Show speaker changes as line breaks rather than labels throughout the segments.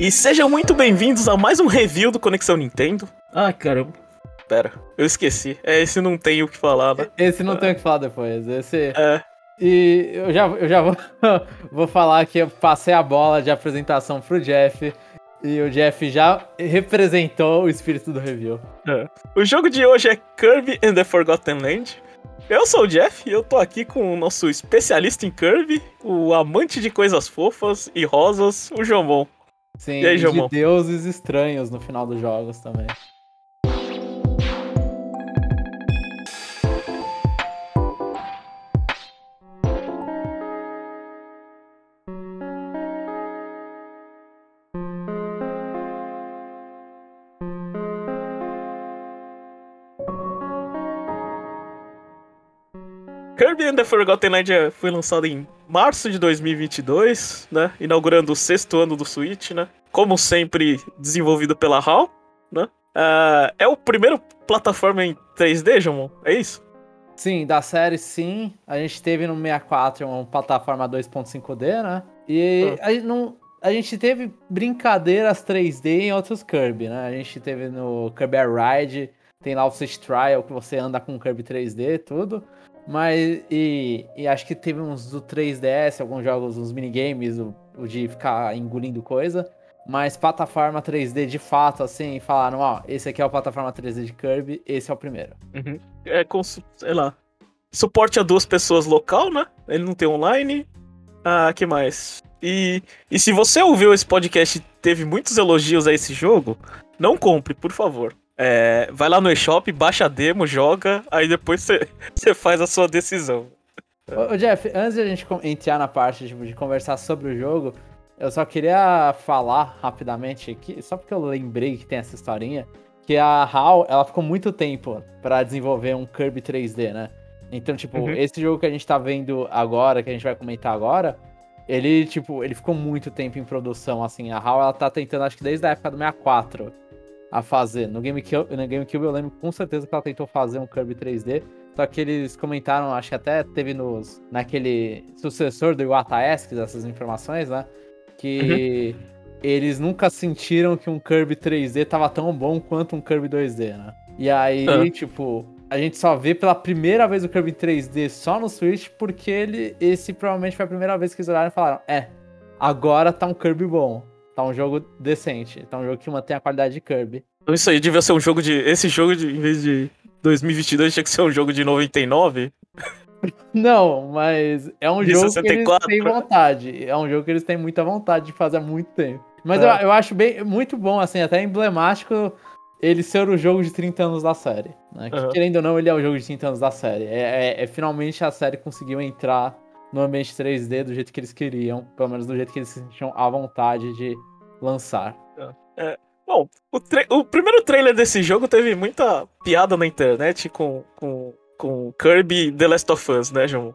E sejam muito bem-vindos a mais um review do Conexão Nintendo. Ai, caramba. Pera, eu esqueci. É, esse não tem o que falar, né?
Esse não tem o que falar depois. Esse.
É.
E eu já, eu já vou, vou falar que eu passei a bola de apresentação pro Jeff. E o Jeff já representou o espírito do review.
É. O jogo de hoje é Kirby and the Forgotten Land. Eu sou o Jeff e eu tô aqui com o nosso especialista em Kirby, o amante de coisas fofas e rosas, o Jomon.
Sim,
E aí,
de deuses estranhos no final dos jogos também.
Kirby and the Forgotten Land foi lançado em março de 2022, né? Inaugurando o sexto ano do Switch, né? Como sempre, desenvolvido pela HAL, né? Ah, é o primeiro plataforma em 3D, Jomon? É isso?
Sim, da série sim. A gente teve no 64 uma plataforma 2.5D, né? E a, gente não, a gente teve brincadeiras 3D em outros Kirby, né? A gente teve no Kirby Ride, tem lá o Switch Trial que você anda com Kirby 3D e tudo. Mas, e, e acho que teve uns do 3DS, alguns jogos, uns minigames, o, o de ficar engolindo coisa. Mas plataforma 3D de fato, assim, falaram, ó, esse aqui é o plataforma 3D de Kirby, esse é o primeiro.
É com, sei lá, suporte a duas pessoas local, né? Ele não tem online. Ah, que mais? E, e se você ouviu esse podcast e teve muitos elogios a esse jogo, não compre, por favor. É, vai lá no eShop, baixa a demo, joga, aí depois você você faz a sua decisão.
Ô, Jeff, antes de a gente entrar na parte tipo, de conversar sobre o jogo, eu só queria falar rapidamente aqui, só porque eu lembrei que tem essa historinha, que a HAL, ela ficou muito tempo pra desenvolver um Kirby 3D, né? Então, tipo,
Uhum.
esse jogo que a gente tá vendo agora, que a gente vai comentar agora, ele, tipo, ele ficou muito tempo em produção, assim. A HAL, ela tá tentando, acho que desde a época do 64, a fazer. No GameCube, no GameCube eu lembro com certeza que ela tentou fazer um Kirby 3D, só que eles comentaram, acho que até teve nos, naquele sucessor do Iwata Esques, essas informações, né? Que eles nunca sentiram que um Kirby 3D tava tão bom quanto um Kirby 2D, né? E aí, tipo, a gente só vê pela primeira vez o Kirby 3D só no Switch, porque ele, esse provavelmente foi a primeira vez que eles olharam e falaram: é, agora tá um Kirby bom. Tá um jogo decente. Tá um jogo que mantém a qualidade de Kirby.
Então isso aí devia ser um jogo de. Esse jogo, de, em vez de 2022, tinha que ser um jogo de 99.
Não, mas é um
De
jogo
64.
que eles têm vontade. É um jogo que eles têm muita vontade de fazer há muito tempo. Mas
É.
eu, eu acho bem muito bom, assim, até emblemático ele ser o jogo de 30 anos da série. Né? Que,
Aham.
Querendo ou não, ele é o jogo de 30 anos da série. É, é- é finalmente a série conseguiu entrar no ambiente 3D do jeito que eles queriam, pelo menos do jeito que eles se sentiam à vontade de lançar.
Bom, o, o primeiro trailer desse jogo teve muita piada na internet com, com, com Kirby The Last of Us, né, João?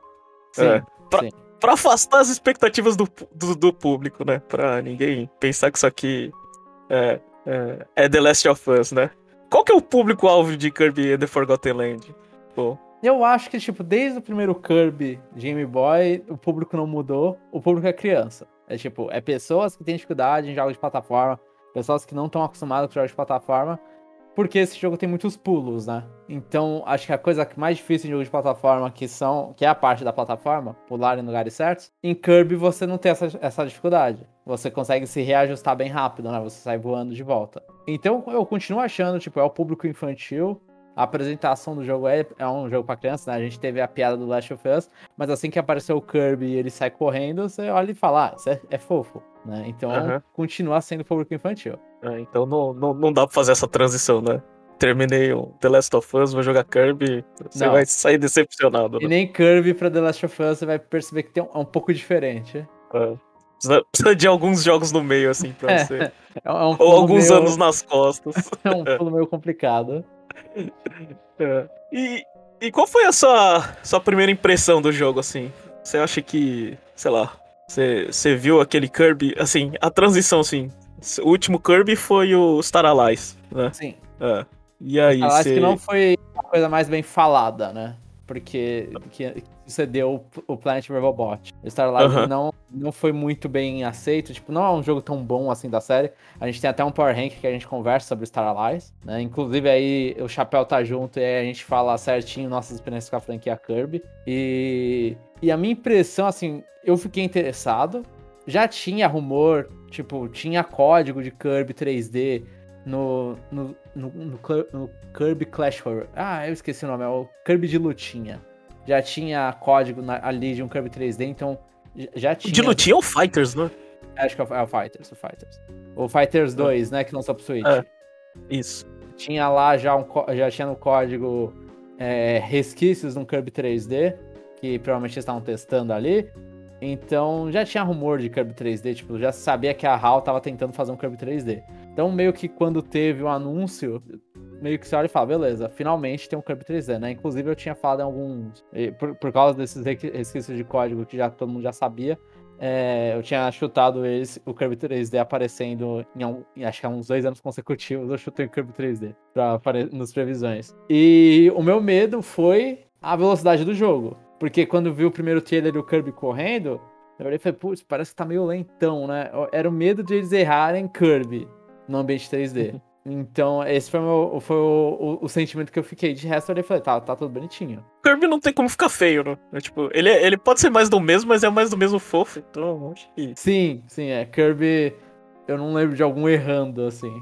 Sim,
É, pra-
sim.
Pra afastar as expectativas do, do, do público, né? Pra ninguém pensar que isso aqui é, é, é The Last of Us, né? Qual que é o público-alvo de Kirby the Forgotten Land? Pô,
Eu acho que, tipo, desde o primeiro Kirby Game Boy, o público não mudou, o público é criança. É tipo, é pessoas que têm dificuldade em jogos de plataforma, pessoas que não estão acostumadas com jogos de plataforma, porque esse jogo tem muitos pulos, né? Então, acho que a coisa mais difícil em jogo de plataforma, que são, que é a parte da plataforma, pular em lugares certos, em Kirby você não tem essa, essa dificuldade. Você consegue se reajustar bem rápido, né? Você sai voando de volta. Então, eu continuo achando, tipo, é o público infantil, a apresentação do jogo é, é um jogo pra criança, né? A gente teve a piada do Last of Us, mas assim que apareceu o Kirby e ele sai correndo, você olha e fala, ah, isso é, é fofo, né? Então,
Aham.
continua sendo público infantil.
é, então não, não, não dá pra fazer essa transição, né? Terminei o The Last of Us, vou jogar Kirby, você
Não.
vai sair decepcionado,
E
né?
nem Kirby pra The Last of Us, você vai perceber que tem um, é um pouco diferente.
É. Precisa, precisa de alguns jogos no meio, assim, pra
É,
você.
É, é um
Ou
pulo
alguns
meio-
anos nas costas.
É um pulo meio complicado.
É. E, e qual foi a sua, sua primeira impressão do jogo, assim? Você acha que, sei lá, você, você viu aquele Kirby, assim, a transição, assim, o último Kirby foi o Star Allies, né?
Sim.
É. E aí,
Eu acho
você...
que não foi a coisa mais bem falada, né? Porque que, sucedeu o, Planet Robobot. O Starlight
Aham.
não, não foi muito bem aceito. Tipo, não é um jogo tão bom assim da série. A gente tem até um Power Rank que a gente conversa sobre Star Allies, né? Inclusive aí o Chapéu tá junto e aí a gente fala certinho nossas experiências com a franquia Kirby. E, e a minha impressão, assim, eu fiquei interessado. Já tinha rumor, tipo, tinha código de Kirby 3D no, no, no, no, no Kirby Clash Royale. Ah, eu esqueci o nome, é o Kirby de lutinha. Já tinha código na, ali de um Kirby 3D, então já tinha.
De lutinha ou Fighters, né?
Acho que é o, é o Fighters, o Fighters. O Fighters 2, né, que lançou pro Switch. É,
isso.
Tinha lá já, um, já tinha no código é, resquícios de um Kirby 3D, que provavelmente eles estavam testando ali. Então já tinha rumor de Kirby 3D, tipo, já sabia que a HAL tava tentando fazer um Kirby 3D. Então meio que quando teve o um anúncio, meio que você olha e fala, beleza, finalmente tem um Kirby 3D, né? Inclusive eu tinha falado em alguns, por, por causa desses resquícios de código que já todo mundo já sabia, é, eu tinha chutado esse, o Kirby 3D aparecendo em, um, em, acho que há uns dois anos consecutivos, eu chutei o Kirby 3D pra, nos previsões. E o meu medo foi a velocidade do jogo. Porque quando vi o primeiro trailer do Kirby correndo, eu olhei e falei, putz, parece que tá meio lentão, né? Era o medo de eles errarem Kirby no ambiente 3D. Então, esse foi, meu, foi o, o, o, sentimento que eu fiquei. De resto, eu olhei e falei, tá, tá tudo bonitinho.
Kirby não tem como ficar feio, né? É, tipo, ele, é, ele pode ser mais do mesmo, mas é mais do mesmo fofo, então acho que...
Sim, sim, é. Kirby, eu não lembro de algum errando, assim.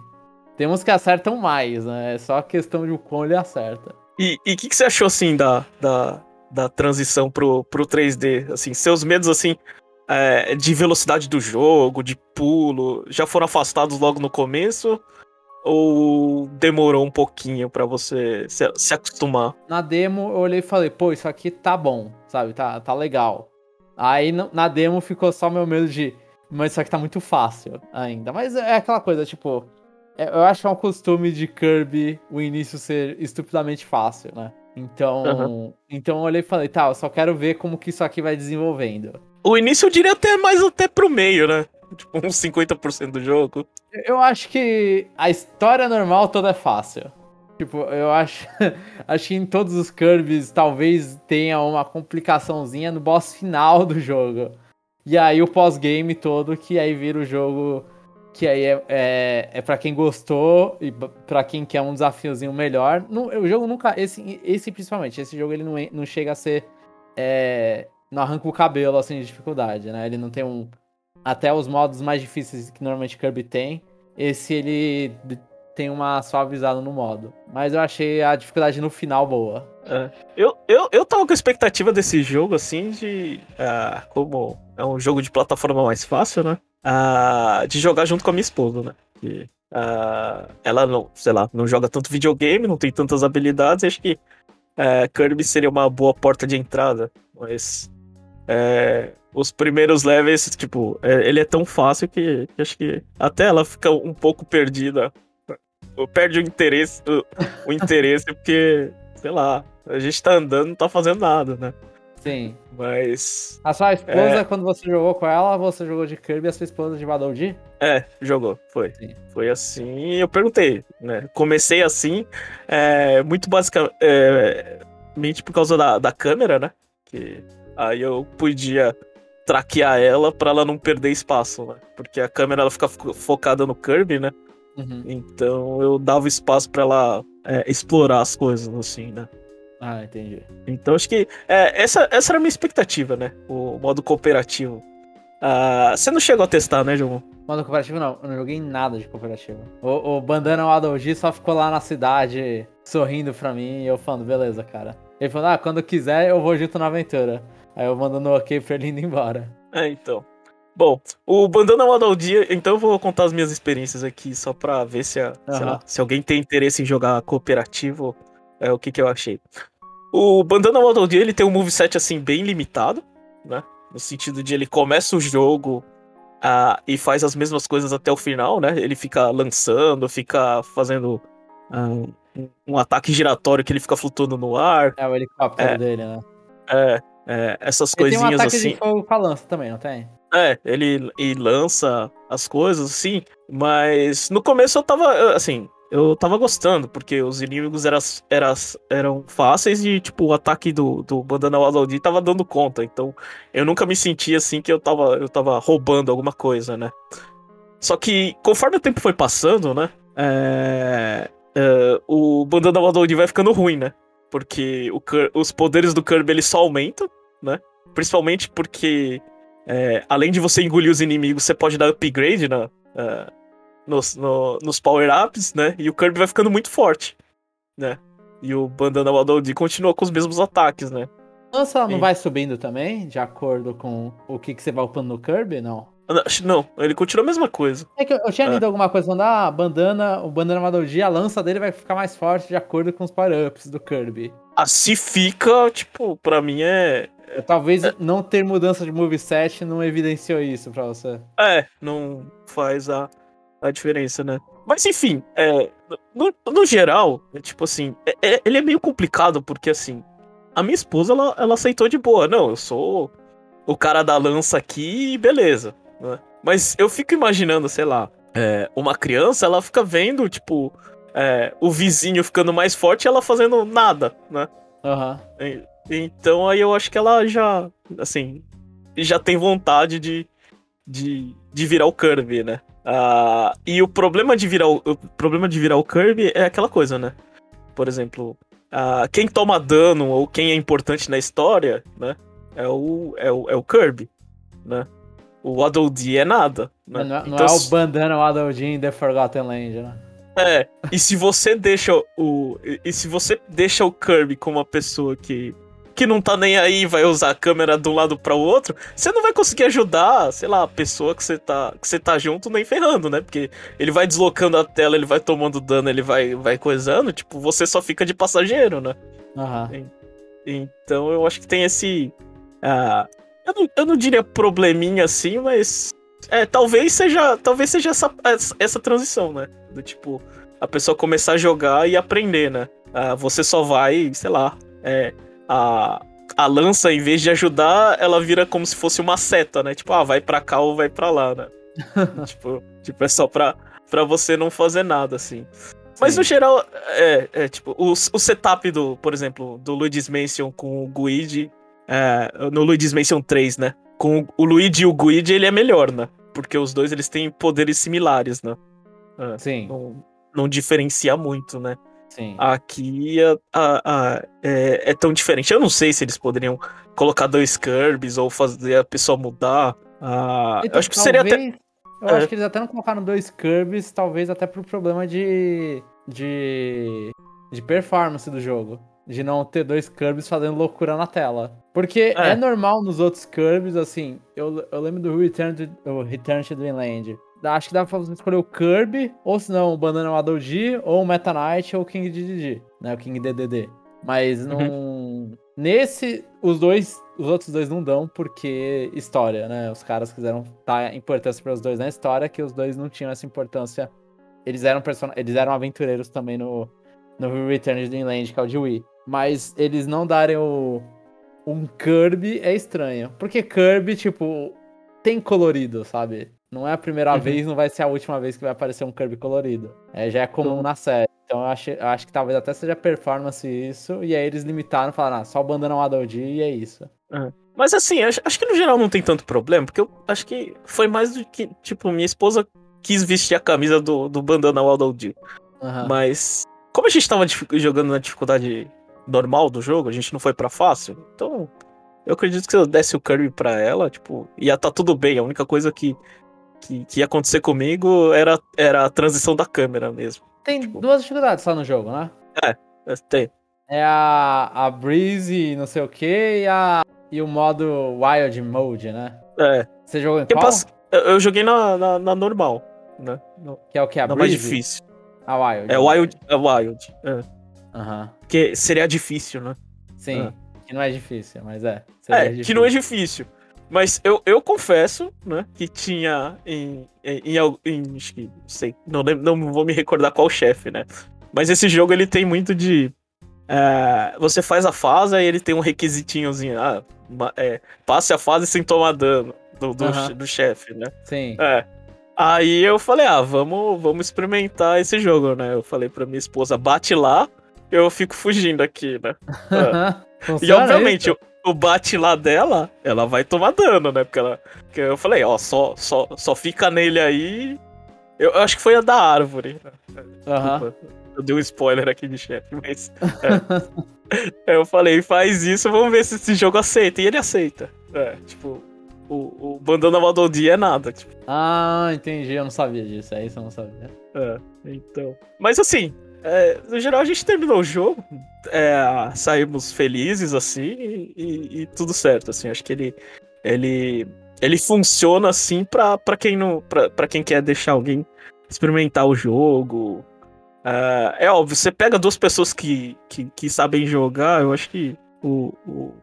Tem uns que acertam mais, né? É só questão de o quão ele acerta.
E o que, que você achou, assim, da, da, da transição pro, pro 3D? Assim, seus medos, assim, é, de velocidade do jogo, de pulo, já foram afastados logo no começo? Ou demorou um pouquinho para você se, se, acostumar?
Na demo eu olhei e falei, pô, isso aqui tá bom, sabe? Tá, tá legal. Aí na demo ficou só meu medo de, mas isso aqui tá muito fácil ainda. Mas é aquela coisa, tipo, é, eu acho que é um costume de Kirby o início ser estupidamente fácil, né? Então, uhum. então eu olhei e falei, tá, eu só quero ver como que isso aqui vai desenvolvendo.
O início eu diria até mais até pro meio, né? Tipo, uns 50% do jogo.
Eu acho que a história normal toda é fácil. Tipo, eu acho, acho que em todos os Kirby's talvez tenha uma complicaçãozinha no boss final do jogo. E aí o pós-game todo, que aí vira o jogo que aí é, é, é para quem gostou e para quem quer um desafiozinho melhor. Não, o jogo nunca. Esse, esse principalmente, esse jogo ele não, não chega a ser. É, não arranca o cabelo assim de dificuldade, né? Ele não tem um. Até os modos mais difíceis que normalmente Kirby tem. Esse ele tem uma suavizada no modo. Mas eu achei a dificuldade no final boa.
É. Eu, eu, eu tava com expectativa desse jogo, assim, de. Uh, como é um jogo de plataforma mais fácil, né? uh, de jogar junto com a minha esposa, né? Que, uh, ela não, sei lá, não joga tanto videogame, não tem tantas habilidades, acho que uh, Kirby seria uma boa porta de entrada, mas é, os primeiros levels, tipo, é, ele é tão fácil que, que, acho que até ela fica um pouco perdida, perde o interesse, o, o interesse porque, sei lá, a gente tá andando, não tá fazendo nada, né?
Sim.
Mas.
A sua esposa, é... quando você jogou com ela, você jogou de Kirby e a sua esposa de Badaldi?
É, jogou, foi. Sim. Foi assim. Eu perguntei, né? Comecei assim, é, muito basicamente é, por causa da, da câmera, né? Que aí eu podia traquear ela para ela não perder espaço, né? Porque a câmera ela fica focada no Kirby, né? Uhum. Então eu dava espaço para ela é, explorar as coisas, assim, né?
Ah, entendi.
Então acho que é, essa, essa era a minha expectativa, né? O modo cooperativo. Ah, você não chegou a testar, né, João?
Modo cooperativo não, eu não joguei nada de cooperativo. O, o Bandana Waddle só ficou lá na cidade sorrindo pra mim e eu falando, beleza, cara. Ele falou, ah, quando quiser eu vou junto na aventura. Aí eu mandando um ok pra ele indo embora.
É, então. Bom, o Bandana Waddle então eu vou contar as minhas experiências aqui só pra ver se, a, uhum. lá, se alguém tem interesse em jogar cooperativo, é o que que eu achei. O Bandana Waddle Dee, ele tem um moveset, assim, bem limitado, né? No sentido de ele começa o jogo uh, e faz as mesmas coisas até o final, né? Ele fica lançando, fica fazendo uh, um ataque giratório que ele fica flutuando no ar.
É o helicóptero é, dele, né?
É, é essas ele coisinhas
tem um ataque
assim.
De fogo com a lança também, não tem?
É, ele, ele lança as coisas, assim, mas no começo eu tava, assim, eu tava gostando, porque os inimigos eram, eram, eram fáceis e, tipo, o ataque do, do Bandana Wadaldi tava dando conta. Então, eu nunca me senti assim que eu tava, eu tava roubando alguma coisa, né? Só que, conforme o tempo foi passando, né? É, é, o Bandana Wadaldi vai ficando ruim, né? Porque o, os poderes do Kirby eles só aumentam, né? Principalmente porque, é, além de você engolir os inimigos, você pode dar upgrade na, é, nos, no, nos power-ups, né? E o Kirby vai ficando muito forte, né? E o Bandana Wadaldi continua com os mesmos ataques, né?
Nossa, não e... vai subindo também, de acordo com o que, que você vai upando no Kirby, não?
Não, ele continua a mesma coisa.
É que eu tinha lido é. alguma coisa falando, ah, a bandana, o bandana Madolgi, a lança dele vai ficar mais forte de acordo com os power-ups do Kirby.
Assim fica, tipo, pra mim é.
é Talvez é... não ter mudança de moveset não evidenciou isso pra você.
É, não faz a, a diferença, né? Mas enfim, é, no, no geral, é, tipo assim, é, é, ele é meio complicado porque assim, a minha esposa ela, ela aceitou de boa. Não, eu sou o cara da lança aqui, beleza. Né? Mas eu fico imaginando, sei lá, é, uma criança, ela fica vendo, tipo, é, o vizinho ficando mais forte e ela fazendo nada, né?
Uhum.
E, então aí eu acho que ela já, assim, já tem vontade de, de, de virar o Kirby, né? Uh, e o problema de virar o, o, problema de virar o Kirby é aquela coisa, né? Por exemplo, uh, quem toma dano ou quem é importante na história, né? É o, é o, é o Kirby, né? O Waddle Dee é nada. Né?
Não, não então, é o bandana Waddle Dee em The Forgotten Land, né?
É, e se você deixa o. E se você deixa o Kirby como uma pessoa que. Que não tá nem aí, vai usar a câmera de um lado para o outro, você não vai conseguir ajudar, sei lá, a pessoa que você tá, que você tá junto nem ferrando, né? Porque ele vai deslocando a tela, ele vai tomando dano, ele vai, vai coisando, tipo, você só fica de passageiro, né?
Uhum.
Então eu acho que tem esse. Uh, eu não, eu não diria probleminha assim, mas. É, talvez seja. Talvez seja essa, essa transição, né? Do tipo, a pessoa começar a jogar e aprender, né? Ah, você só vai, sei lá. É, a, a lança, em vez de ajudar, ela vira como se fosse uma seta, né? Tipo, ah, vai pra cá ou vai pra lá, né? tipo, tipo, é só pra, pra você não fazer nada, assim. Mas no geral, é, é tipo, o, o setup do, por exemplo, do Luigi's Mansion com o Guide é, no Luigi's Mansion 3, né? Com o Luigi e o Guigi, ele é melhor, né? Porque os dois, eles têm poderes similares, né?
É, Sim.
Não, não, diferencia muito, né?
Sim.
Aqui a, a, a, é, é, tão diferente. Eu não sei se eles poderiam colocar dois Kirby's ou fazer a pessoa mudar. Ah, então, acho que talvez, seria até.
Eu é. acho que eles até não colocaram dois Kirby's, talvez até por problema de. de. de performance do jogo de não ter dois Kirby's fazendo loucura na tela. Porque é, é normal nos outros Kirby's, assim, eu, eu lembro do Return to, Return to Dreamland. Acho que dá pra você escolher o Kirby, ou se não, o Banana Waddle G, ou o Meta Knight, ou o King DDD, né? O King DDD. Mas não... Uhum. Nesse, os dois, os outros dois não dão, porque história, né? Os caras quiseram dar importância para os dois na história, que os dois não tinham essa importância. Eles eram, person... Eles eram aventureiros também no, no Return to Dreamland, que é o de Wii. Mas eles não darem o, um Kirby é estranho. Porque Kirby, tipo, tem colorido, sabe? Não é a primeira uhum. vez, não vai ser a última vez que vai aparecer um Kirby colorido. É, já é comum uhum. na série. Então eu acho, eu acho que talvez até seja performance isso. E aí eles limitaram, falaram, ah, só o bandana Waddle e é isso.
Uhum. Mas assim, acho, acho, que no geral não tem tanto problema, porque eu acho que foi mais do que, tipo, minha esposa quis vestir a camisa do, do bandana Waddle Uhum. Mas, como a gente tava jogando na dificuldade normal do jogo, a gente não foi para fácil. Então, eu acredito que se eu desse o Kirby pra ela, tipo, ia tá tudo bem. A única coisa que, que, que ia acontecer comigo era, era a transição da câmera mesmo.
Tem
tipo...
duas dificuldades só no jogo, né?
É, é tem.
É a, a Breeze, não sei o que, e, a, e o modo Wild Mode, né?
É.
Você jogou em qual?
Eu, eu, joguei na, na, na, normal, né? No,
que é o que? A
Breeze? mais difícil.
A Wild.
É Wild, é Wild. É.
Aham. Uhum.
Que seria difícil, né?
Sim, ah. que não é difícil, mas é.
É, difícil. que não é difícil. Mas eu, eu confesso, né, que tinha em, em, em, em acho que, não sei, não, não vou me recordar qual chefe, né? Mas esse jogo ele tem muito de é, você faz a fase e ele tem um requisitinhozinho, ah, é, passe a fase sem tomar dano do, do, do chefe, né?
Sim.
É. Aí eu falei, ah, vamos, vamos experimentar esse jogo, né? Eu falei pra minha esposa, bate lá, eu fico fugindo aqui, né? É. e obviamente, o, o bate lá dela, ela vai tomar dano, né? Porque ela. Porque eu falei, ó, só, só, só fica nele aí. Eu, eu acho que foi a da árvore. Né?
Aham.
Eu dei um spoiler aqui de chefe, mas. É. eu falei, faz isso, vamos ver se esse jogo aceita. E ele aceita. É, tipo, o, o Bandana Madoldi é nada. Tipo.
Ah, entendi. Eu não sabia disso. É isso eu não sabia.
É, então. Mas assim, é, no geral a gente terminou o jogo. É, saímos felizes, assim, e, e, tudo certo. Assim, acho que ele. Ele. Ele funciona assim pra, pra quem não. Pra, pra quem quer deixar alguém experimentar o jogo. É, é óbvio, você pega duas pessoas que, que, que sabem jogar, eu acho que o, o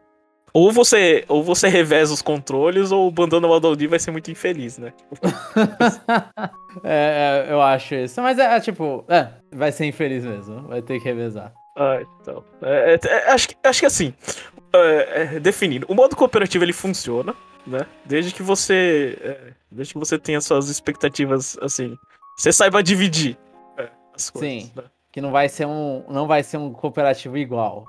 ou você, ou você reveza os controles, ou o Bandana Wadoldi vai ser muito infeliz, né?
é, é, eu acho isso. Mas é, é, tipo, é, vai ser infeliz mesmo. Vai ter que revezar.
Ah, então. É, é, é acho, acho que assim, definindo. O modo cooperativo ele funciona, né? Desde que você. desde que você tenha suas expectativas, assim. Você saiba dividir
as coisas. Sim. Né? Que não vai ser um. Não vai ser um cooperativo igual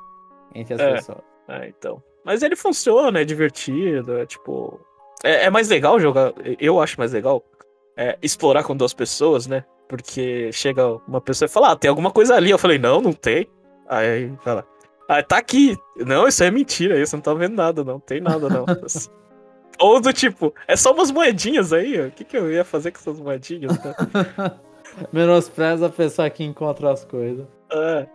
entre as pessoas.
É, então. Mas ele funciona, é divertido, é tipo. É, é mais legal jogar. Eu acho mais legal é, explorar com duas pessoas, né? Porque chega uma pessoa e fala, ah, tem alguma coisa ali. Eu falei, não, não tem. Aí fala, ah, tá aqui. Não, isso é mentira, isso não tá vendo nada, não. Tem nada, não. Ou do tipo, é só umas moedinhas aí, o que, que eu ia fazer com essas moedinhas? Né?
Menospreza a pessoa que encontra as coisas.
É.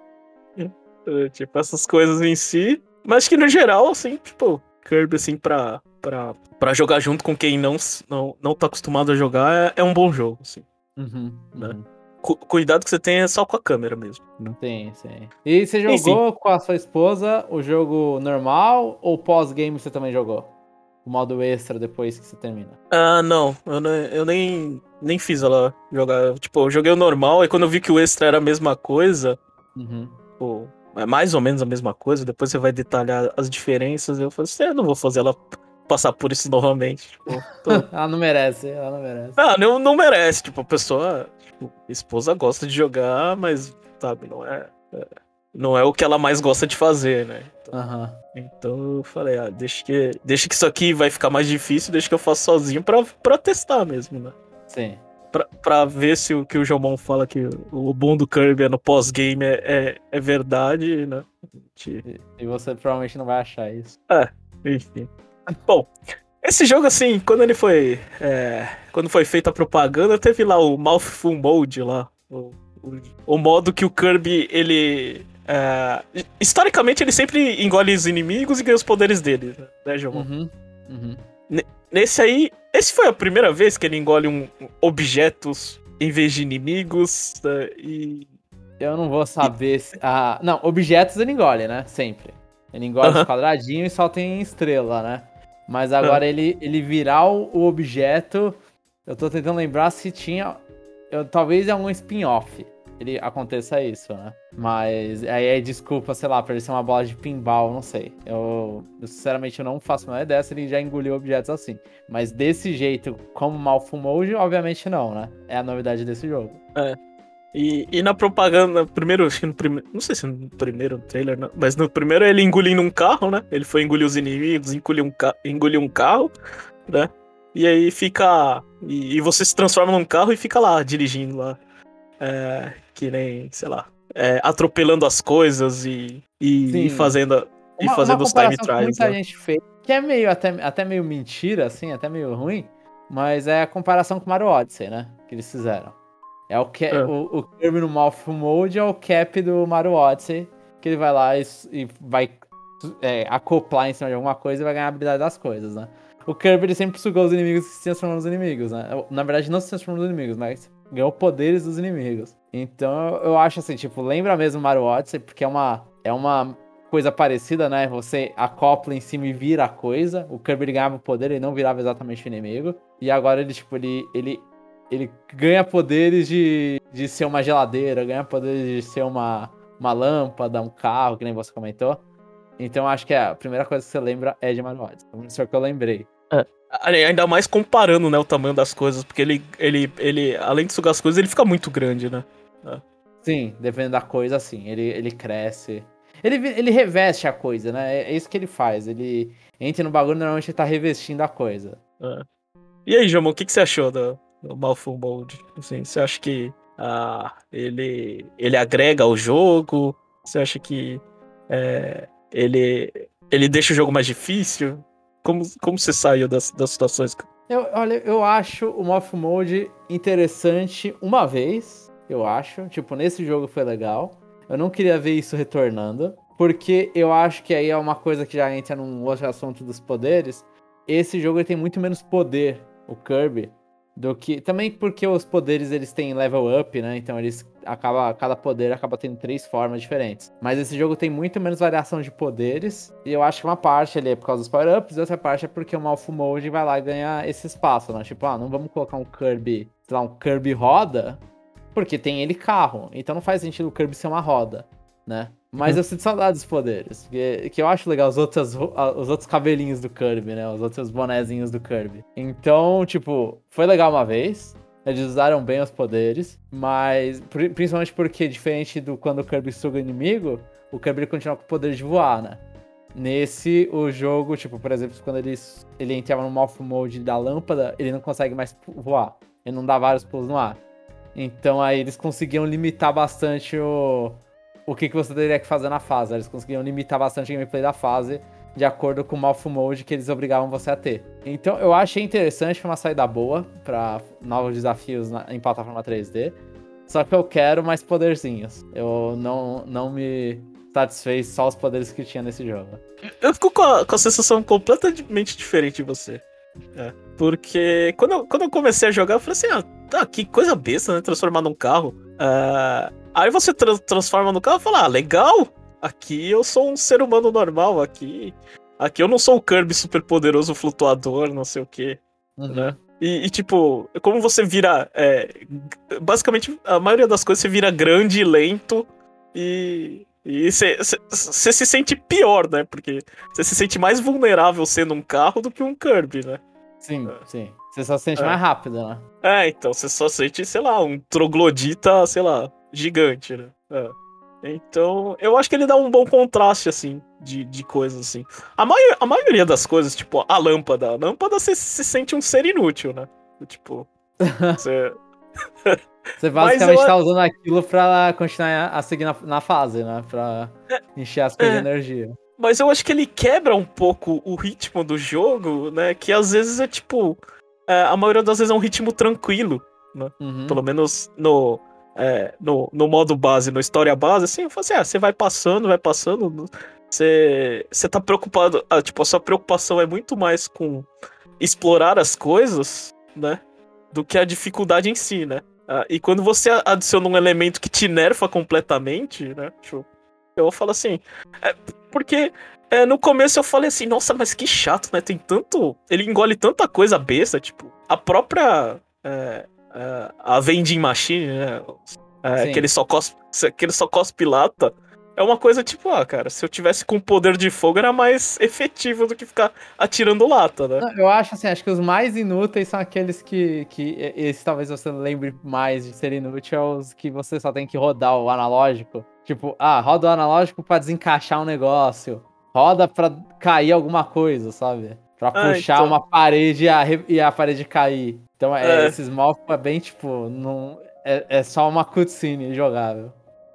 é. Tipo, essas coisas em si mas que no geral, assim, tipo, Kirby, assim, pra, pra, pra jogar junto com quem não, não, não tá acostumado a jogar, é, é um bom jogo, assim.
Uhum,
né? Uhum. cuidado que você tem é só com a câmera mesmo.
Não tem, sim. E você jogou sim, sim. com a sua esposa o jogo normal ou pós-game você também jogou? O modo extra depois que você termina?
Ah, não. Eu, não, eu nem, nem fiz ela jogar. Tipo, eu joguei o normal e quando eu vi que o extra era a mesma coisa,
uhum.
pô, é mais ou menos a mesma coisa, depois você vai detalhar as diferenças. Eu falei assim, eu não vou fazer ela passar por isso novamente. Tipo,
tô... ela não merece, ela não merece.
Ah, não, não merece. Tipo, a pessoa, tipo, esposa gosta de jogar, mas, sabe, não é, é, não é o que ela mais gosta de fazer, né?
Então, uhum.
então eu falei, ah, deixa que, deixa que isso aqui vai ficar mais difícil, deixa que eu faça sozinho pra, pra testar mesmo, né?
Sim
pra, pra ver se o que o Jomon fala que o bom do Kirby é no pós-game é, é, é, verdade, né?
E, e você provavelmente não vai achar isso.
É, enfim. Bom, esse jogo, assim, quando ele foi. É, quando foi feita a propaganda, teve lá o Mouthful Mode lá. O, o, o modo que o Kirby, ele. É, historicamente, ele sempre engole os inimigos e ganha os poderes dele, né, Jomon?
Uhum, uhum.
Nesse aí, esse foi a primeira vez que ele engole um, objetos em vez de inimigos né, e.
Eu não vou saber se. Ah, não, objetos ele engole, né? Sempre. Ele engole uh -huh. os quadradinhos e só tem estrela, né? Mas agora uh -huh. ele, ele virar o objeto. Eu tô tentando lembrar se tinha. Eu, talvez é algum spin-off ele aconteça isso, né? Mas aí é desculpa, sei lá, pra ele ser uma bola de pinball, não sei. Eu, eu sinceramente eu não faço a ideia se ele já engoliu objetos assim. Mas desse jeito, como Malfum Mode, obviamente não, né? É a novidade desse jogo.
É. E, e na propaganda, primeiro, acho que no primeiro. Não sei se no primeiro trailer, não, mas no primeiro ele engolindo um carro, né? Ele foi engolir os inimigos, engolir um, ca... engolir um carro, né? E aí fica. E, e, você se transforma num carro e fica lá, dirigindo lá. É, que nem, sei lá, é, atropelando as coisas e, e, e fazendo, e uma, fazendo uma os time trials. Que
muita né? gente fez, que é meio até, até meio mentira, assim, até meio ruim, mas é a comparação com Mario Odyssey, né? Que eles fizeram. É o, que, é. o, o Kirby no Mouth Mode é o cap do Mario Odyssey, que ele vai lá e, e vai é, acoplar em cima de alguma coisa e vai ganhar a habilidade das coisas, né? O Kirby ele sempre sugou os inimigos e se transformou nos inimigos, né? Na verdade, não se transformou nos inimigos, mas ganhou poderes dos inimigos. Então eu acho assim, tipo, lembra mesmo Mario Odyssey, porque é uma, é uma coisa parecida, né? Você acopla em cima e vira a coisa. O Kirby ganhava poder, ele não virava exatamente o inimigo. E agora ele, tipo, ele, ele, ele ganha poderes de, de ser uma geladeira, ganha poderes de ser uma, uma lâmpada, um carro, que nem você comentou. Então acho que a primeira coisa que você lembra é de Mario Odyssey. Foi o que eu lembrei.
Ainda mais comparando, né, o tamanho das coisas, porque ele, ele, ele, além de sugar as coisas, ele fica muito grande, né? É.
Sim, dependendo da coisa, assim, ele, ele cresce. Ele, ele reveste a coisa, né? É, é isso que ele faz. Ele entra no bagulho, normalmente ele tá revestindo a coisa.
É. E aí, Jamon, o que, que você achou do, do Malful Mode? Assim, você acha que ah, ele, ele agrega ao jogo? Você acha que é, ele, ele deixa o jogo mais difícil? Como, como você saiu das, das situações?
Eu, olha, eu acho o Morph Mode interessante uma vez, eu acho. Tipo, nesse jogo foi legal. Eu não queria ver isso retornando. Porque eu acho que aí é uma coisa que já entra num outro assunto dos poderes. Esse jogo tem muito menos poder, o Kirby, do que também porque os poderes eles têm level up, né? Então eles acaba cada poder acaba tendo três formas diferentes. Mas esse jogo tem muito menos variação de poderes e eu acho que uma parte ali é por causa dos power ups e outra parte é porque o Malfu Mode vai lá ganhar esse espaço, né? Tipo, ah, não vamos colocar um Kirby, sei lá, um Kirby roda, porque tem ele carro. Então não faz sentido o Kirby ser uma roda, né? Mas eu sinto saudades dos poderes. Que, que eu acho legal os outros, os outros cabelinhos do Kirby, né? Os outros bonezinhos do Kirby. Então, tipo, foi legal uma vez. Eles usaram bem os poderes. Mas, principalmente porque, diferente do quando o Kirby suga o inimigo, o Kirby continua com o poder de voar, né? Nesse, o jogo, tipo, por exemplo, quando ele, ele entrava no Morph Mode da lâmpada, ele não consegue mais voar. Ele não dá vários pulos no ar. Então aí eles conseguiam limitar bastante o, o que, que você teria que fazer na fase. Eles conseguiam limitar bastante o gameplay da fase de acordo com o Malfu Mode que eles obrigavam você a ter. Então eu achei interessante, foi uma saída boa para novos desafios na, em plataforma 3D. Só que eu quero mais poderzinhos. Eu não, não me satisfez só os poderes que tinha nesse jogo.
Eu fico com a, com a sensação completamente diferente de você. É, porque quando eu, quando eu comecei a jogar, eu falei assim: ah, tá, que coisa besta, né? Transformar num carro. Uh, Aí você tra transforma no carro e fala: ah, legal! Aqui eu sou um ser humano normal, aqui. Aqui eu não sou o Kirby super poderoso flutuador, não sei o quê. Uhum. Né? E, e, tipo, como você vira. É, basicamente, a maioria das coisas você vira grande e lento e. E você se sente pior, né? Porque você se sente mais vulnerável sendo um carro do que um Kirby, né?
Sim, é. sim. Você só se sente é. mais rápido, né?
É, então, você só sente, sei lá, um troglodita, sei lá, gigante, né? É. Então, eu acho que ele dá um bom contraste, assim, de, de coisas, assim. A, mai a maioria das coisas, tipo, a lâmpada. A lâmpada você se sente um ser inútil, né? Tipo,
você... Você basicamente eu... tá usando aquilo pra continuar a seguir na, na fase, né? Pra é, encher as coisas é, de energia.
Mas eu acho que ele quebra um pouco o ritmo do jogo, né? Que às vezes é tipo. É, a maioria das vezes é um ritmo tranquilo, né? Uhum. Pelo menos no é, no, no modo base, no história base, assim, falo assim, ah, você vai passando, vai passando, você, você tá preocupado, ah, tipo, a sua preocupação é muito mais com explorar as coisas, né, do que a dificuldade em si, né. Ah, e quando você adiciona um elemento que te nerfa completamente, né, eu, eu falo assim, é, porque é, no começo eu falei assim, nossa, mas que chato, né, tem tanto, ele engole tanta coisa besta, tipo, a própria... É, uh, a vending machine, né? Uh, que, ele só cospe, que ele só cospe lata. É uma coisa tipo, ah, cara, se eu tivesse com poder de fogo era mais efetivo do que ficar atirando lata, né?
Eu acho assim, acho que os mais inúteis são aqueles que, que esse talvez você lembre mais de ser inútil, é os que você só tem que rodar o analógico. Tipo, ah, roda o analógico para desencaixar um negócio. Roda para cair alguma coisa, sabe? Pra ah, puxar então... uma parede e a, e a parede cair. Então é, é. esses Malfoy é bem tipo. Não, é, é só uma cutscene jogável.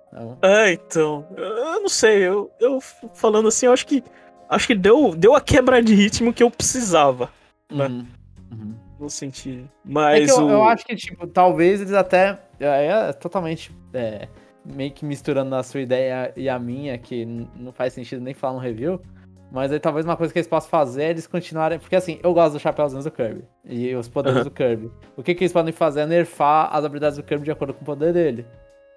Então... É, então. Eu não sei, eu, eu falando assim, eu acho que. Acho que deu, deu a quebra de ritmo que eu precisava. Né? Uhum. Uhum. No sentido. Mas.
É
eu,
o... eu, acho que, tipo, talvez eles até. É, é totalmente. É, meio que misturando a sua ideia e a minha, que não faz sentido nem falar no review. Mas aí talvez uma coisa que eles possam fazer é eles continuarem. Porque assim, eu gosto do chapéuzinho do Kirby. E os poderes uhum. do Kirby. O que, que eles podem fazer é nerfar as habilidades do Kirby de acordo com o poder dele.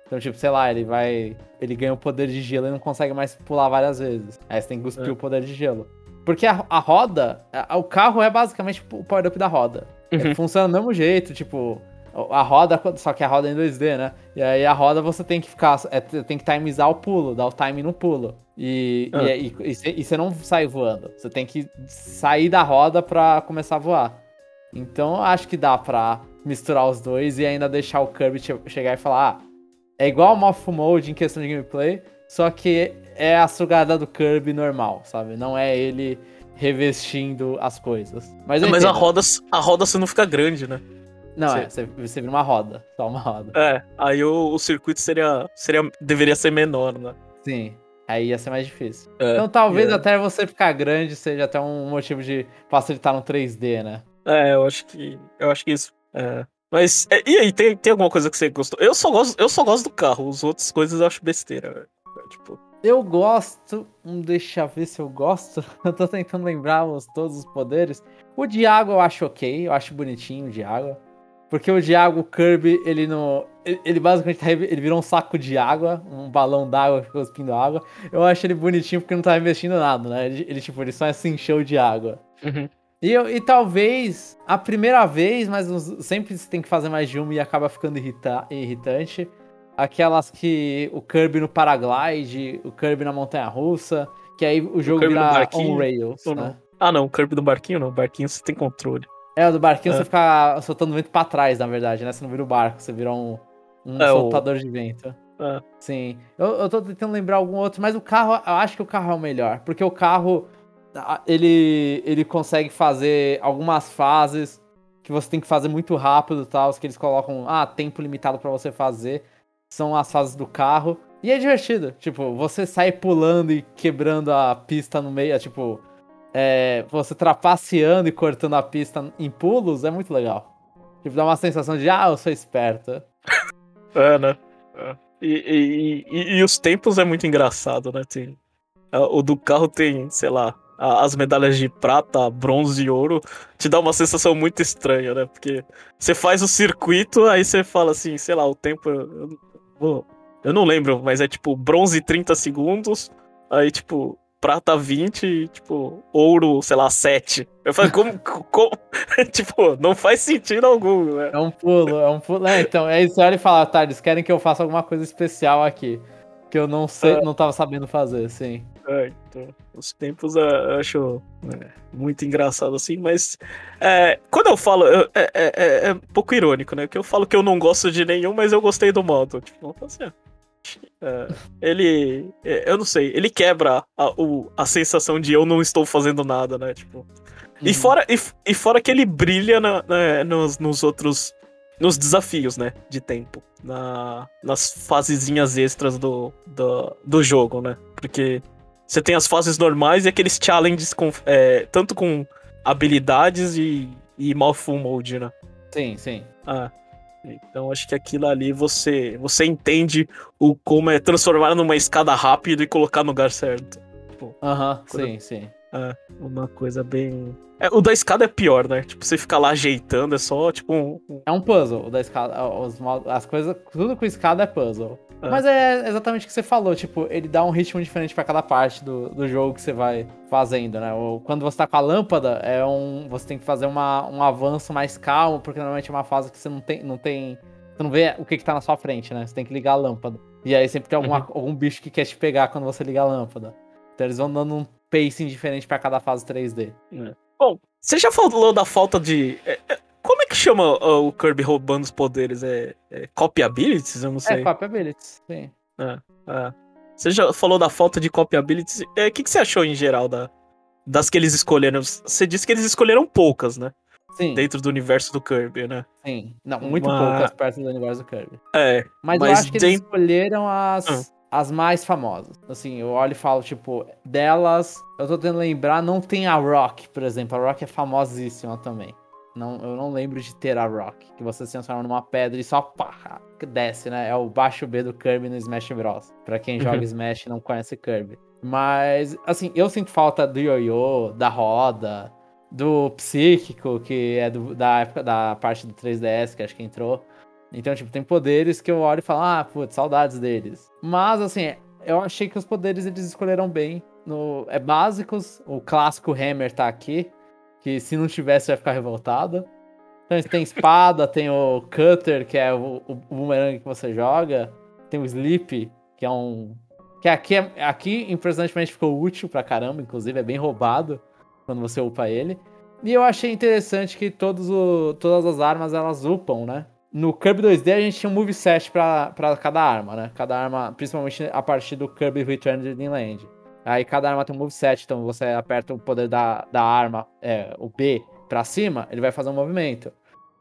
Então, tipo, sei lá, ele vai. Ele ganha o poder de gelo e não consegue mais pular várias vezes. Aí você tem que cuspir uhum. o poder de gelo. Porque a, a roda, a, o carro é basicamente o power-up da roda. Uhum. Funciona do mesmo jeito, tipo. A roda, só que a roda é em 2D, né? E aí a roda você tem que ficar. É, tem que timizar o pulo, dar o time no pulo. E, ah. você não sai voando. Você tem que sair da roda pra começar a voar. Então acho que dá pra misturar os dois e ainda deixar o Kirby chegar e falar: ah, é igual o Morph Mode em questão de gameplay, só que é a sugada do Kirby normal, sabe? Não é ele revestindo as coisas.
Mas, Mas a roda, a roda você não fica grande, né?
Não, você... é, você, você vira uma roda, só uma roda.
É, aí o, o circuito seria, seria, deveria ser menor, né?
Sim, aí ia ser mais difícil. É, então talvez é. até você ficar grande seja até um motivo de facilitar no 3D, né?
É, eu acho que, eu acho que isso, é. Mas, é, e aí, tem, tem alguma coisa que você gostou? Eu só gosto, eu só gosto do carro, as outras coisas eu acho besteira, velho. É, tipo...
Eu gosto. Hum, deixa eu ver se eu gosto. eu tô tentando lembrar os, todos os poderes. O de água eu acho ok, eu acho bonitinho o de água. Porque o Diago Kirby, ele não. Ele, ele basicamente tá, ele virou um saco de água, um balão d'água que ficou cuspindo água. Eu acho ele bonitinho porque não tá investindo nada, né? Ele, ele tipo, ele só se encheu de água. Uhum. E, eu, e talvez a primeira vez, mas sempre você tem que fazer mais de uma e acaba ficando irrita, irritante. Aquelas que o Kirby no paraglide, o Kirby na montanha russa, que aí o jogo o vira on rails. Né?
Ah, não, o Kirby do barquinho não. O barquinho você tem controle.
É, o do barquinho é. você fica soltando vento pra trás, na verdade, né? Você não vira o barco, você vira um, um é, soltador o... de vento. É. Sim. Eu, eu tô tentando lembrar algum outro, mas o carro, eu acho que o carro é o melhor. Porque o carro, ele, ele consegue fazer algumas fases que você tem que fazer muito rápido e tal, que eles colocam, ah, tempo limitado para você fazer. São as fases do carro. E é divertido. Tipo, você sai pulando e quebrando a pista no meio, é, tipo é, você trapaceando e cortando a pista em pulos é muito legal. Tipo, dá uma sensação de, ah, eu sou esperto.
é, né? É. E, e, e, e, os tempos é muito engraçado, né? Tem, é, o do carro tem, sei lá, as medalhas de prata, bronze e ouro, te dá uma sensação muito estranha, né? Porque você faz o circuito, aí você fala assim, sei lá, o tempo. Eu, eu não lembro, mas é tipo bronze 30 segundos, aí tipo prata 20 tipo, ouro, sei lá, 7. Eu falei, como, como? tipo, não faz sentido algum, né?
É um pulo, é um pulo. É, então, é isso, olha e fala, tá, eles querem que eu faça alguma coisa especial aqui. Que eu não sei, é. não tava sabendo fazer, sim.
É, então, os tempos eu acho é, muito engraçado assim, mas é, quando eu falo, eu, é, é, é, um pouco irônico, né? Que eu falo que eu não gosto de nenhum, mas eu gostei do modo. Tipo, assim, é, ele. É, eu não sei, ele quebra a, o, a sensação de eu não estou fazendo nada, né? Tipo. Uhum. E, fora, e, e, fora que ele brilha na, na, nos, nos outros. Nos desafios, né? De tempo. Na, nas fasezinhas extras do, do, do jogo, né? Porque você tem as fases normais e aqueles challenges com, é, tanto com habilidades e, e Mouthful Mode, né?
Sim, sim.
Ah. Então acho que aquilo ali você você entende o como é transformar numa escada rápido e colocar no lugar certo.
Aham, uh -huh, sim, sim.
É, uma coisa bem. É, o da escada é pior, né? Tipo, você fica lá ajeitando, é só tipo um.
É um puzzle, o da escada. Os, as coisas. Tudo com escada é puzzle. É. Mas é exatamente o que você falou, tipo, ele dá um ritmo diferente para cada parte do, do jogo que você vai fazendo, né? Ou quando você tá com a lâmpada, é um. Você tem que fazer uma, um avanço mais calmo, porque normalmente é uma fase que você não tem. Não tem você não vê o que, que tá na sua frente, né? Você tem que ligar a lâmpada. E aí sempre tem alguma, uhum. algum bicho que quer te pegar quando você liga a lâmpada. Então eles vão dando um pacing diferente para cada fase 3D.
É. Bom, você já falou da falta de. É, é, como é que chama o Kirby roubando os poderes? É, é copy abilities? Eu não sei.
É, copy abilities, sim.
É, é. Você já falou da falta de copy abilities. O é, que, que você achou em geral da, das que eles escolheram? Você disse que eles escolheram poucas, né? Sim. Dentro do universo do Kirby, né?
Sim. Não, muito Uma... poucas perto do universo do Kirby.
É.
Mas, mas eu acho que eles escolheram as. Ah as mais famosas. Assim, eu olho e falo, tipo, delas, eu tô tentando lembrar, não tem a Rock, por exemplo. A Rock é famosíssima também. Não, eu não lembro de ter a Rock, que você se transforma numa pedra e só pá, desce, né? É o baixo B do Kirby no Smash Bros. Pra quem joga uhum. Smash e não conhece Kirby. Mas, assim, eu sinto falta do Yo-Yo, da roda, do Psíquico, que é do, da época da parte do 3DS, que acho que entrou. Então, tipo, tem poderes que eu olho e falo, ah, putz, saudades deles. Mas, assim, eu achei que os poderes eles escolheram bem. No, é básicos, o clássico Hammer tá aqui, que se não tivesse vai ficar revoltado. Então tem espada, tem o Cutter, que é o, o, boomerang que você joga. Tem o Sleep, que é um Que aqui, é, aqui impressionantemente, ficou útil pra caramba, inclusive é bem roubado quando você upa ele. E eu achei interessante que todos o, todas as armas elas upam, né? No Kirby 2D a gente tinha um moveset pra, pra cada arma, né? Cada arma, principalmente a partir do Kirby Return to Dreamland. Aí cada arma tem um moveset, então você aperta o poder da, da arma, é, o B, pra cima, ele vai fazer um movimento.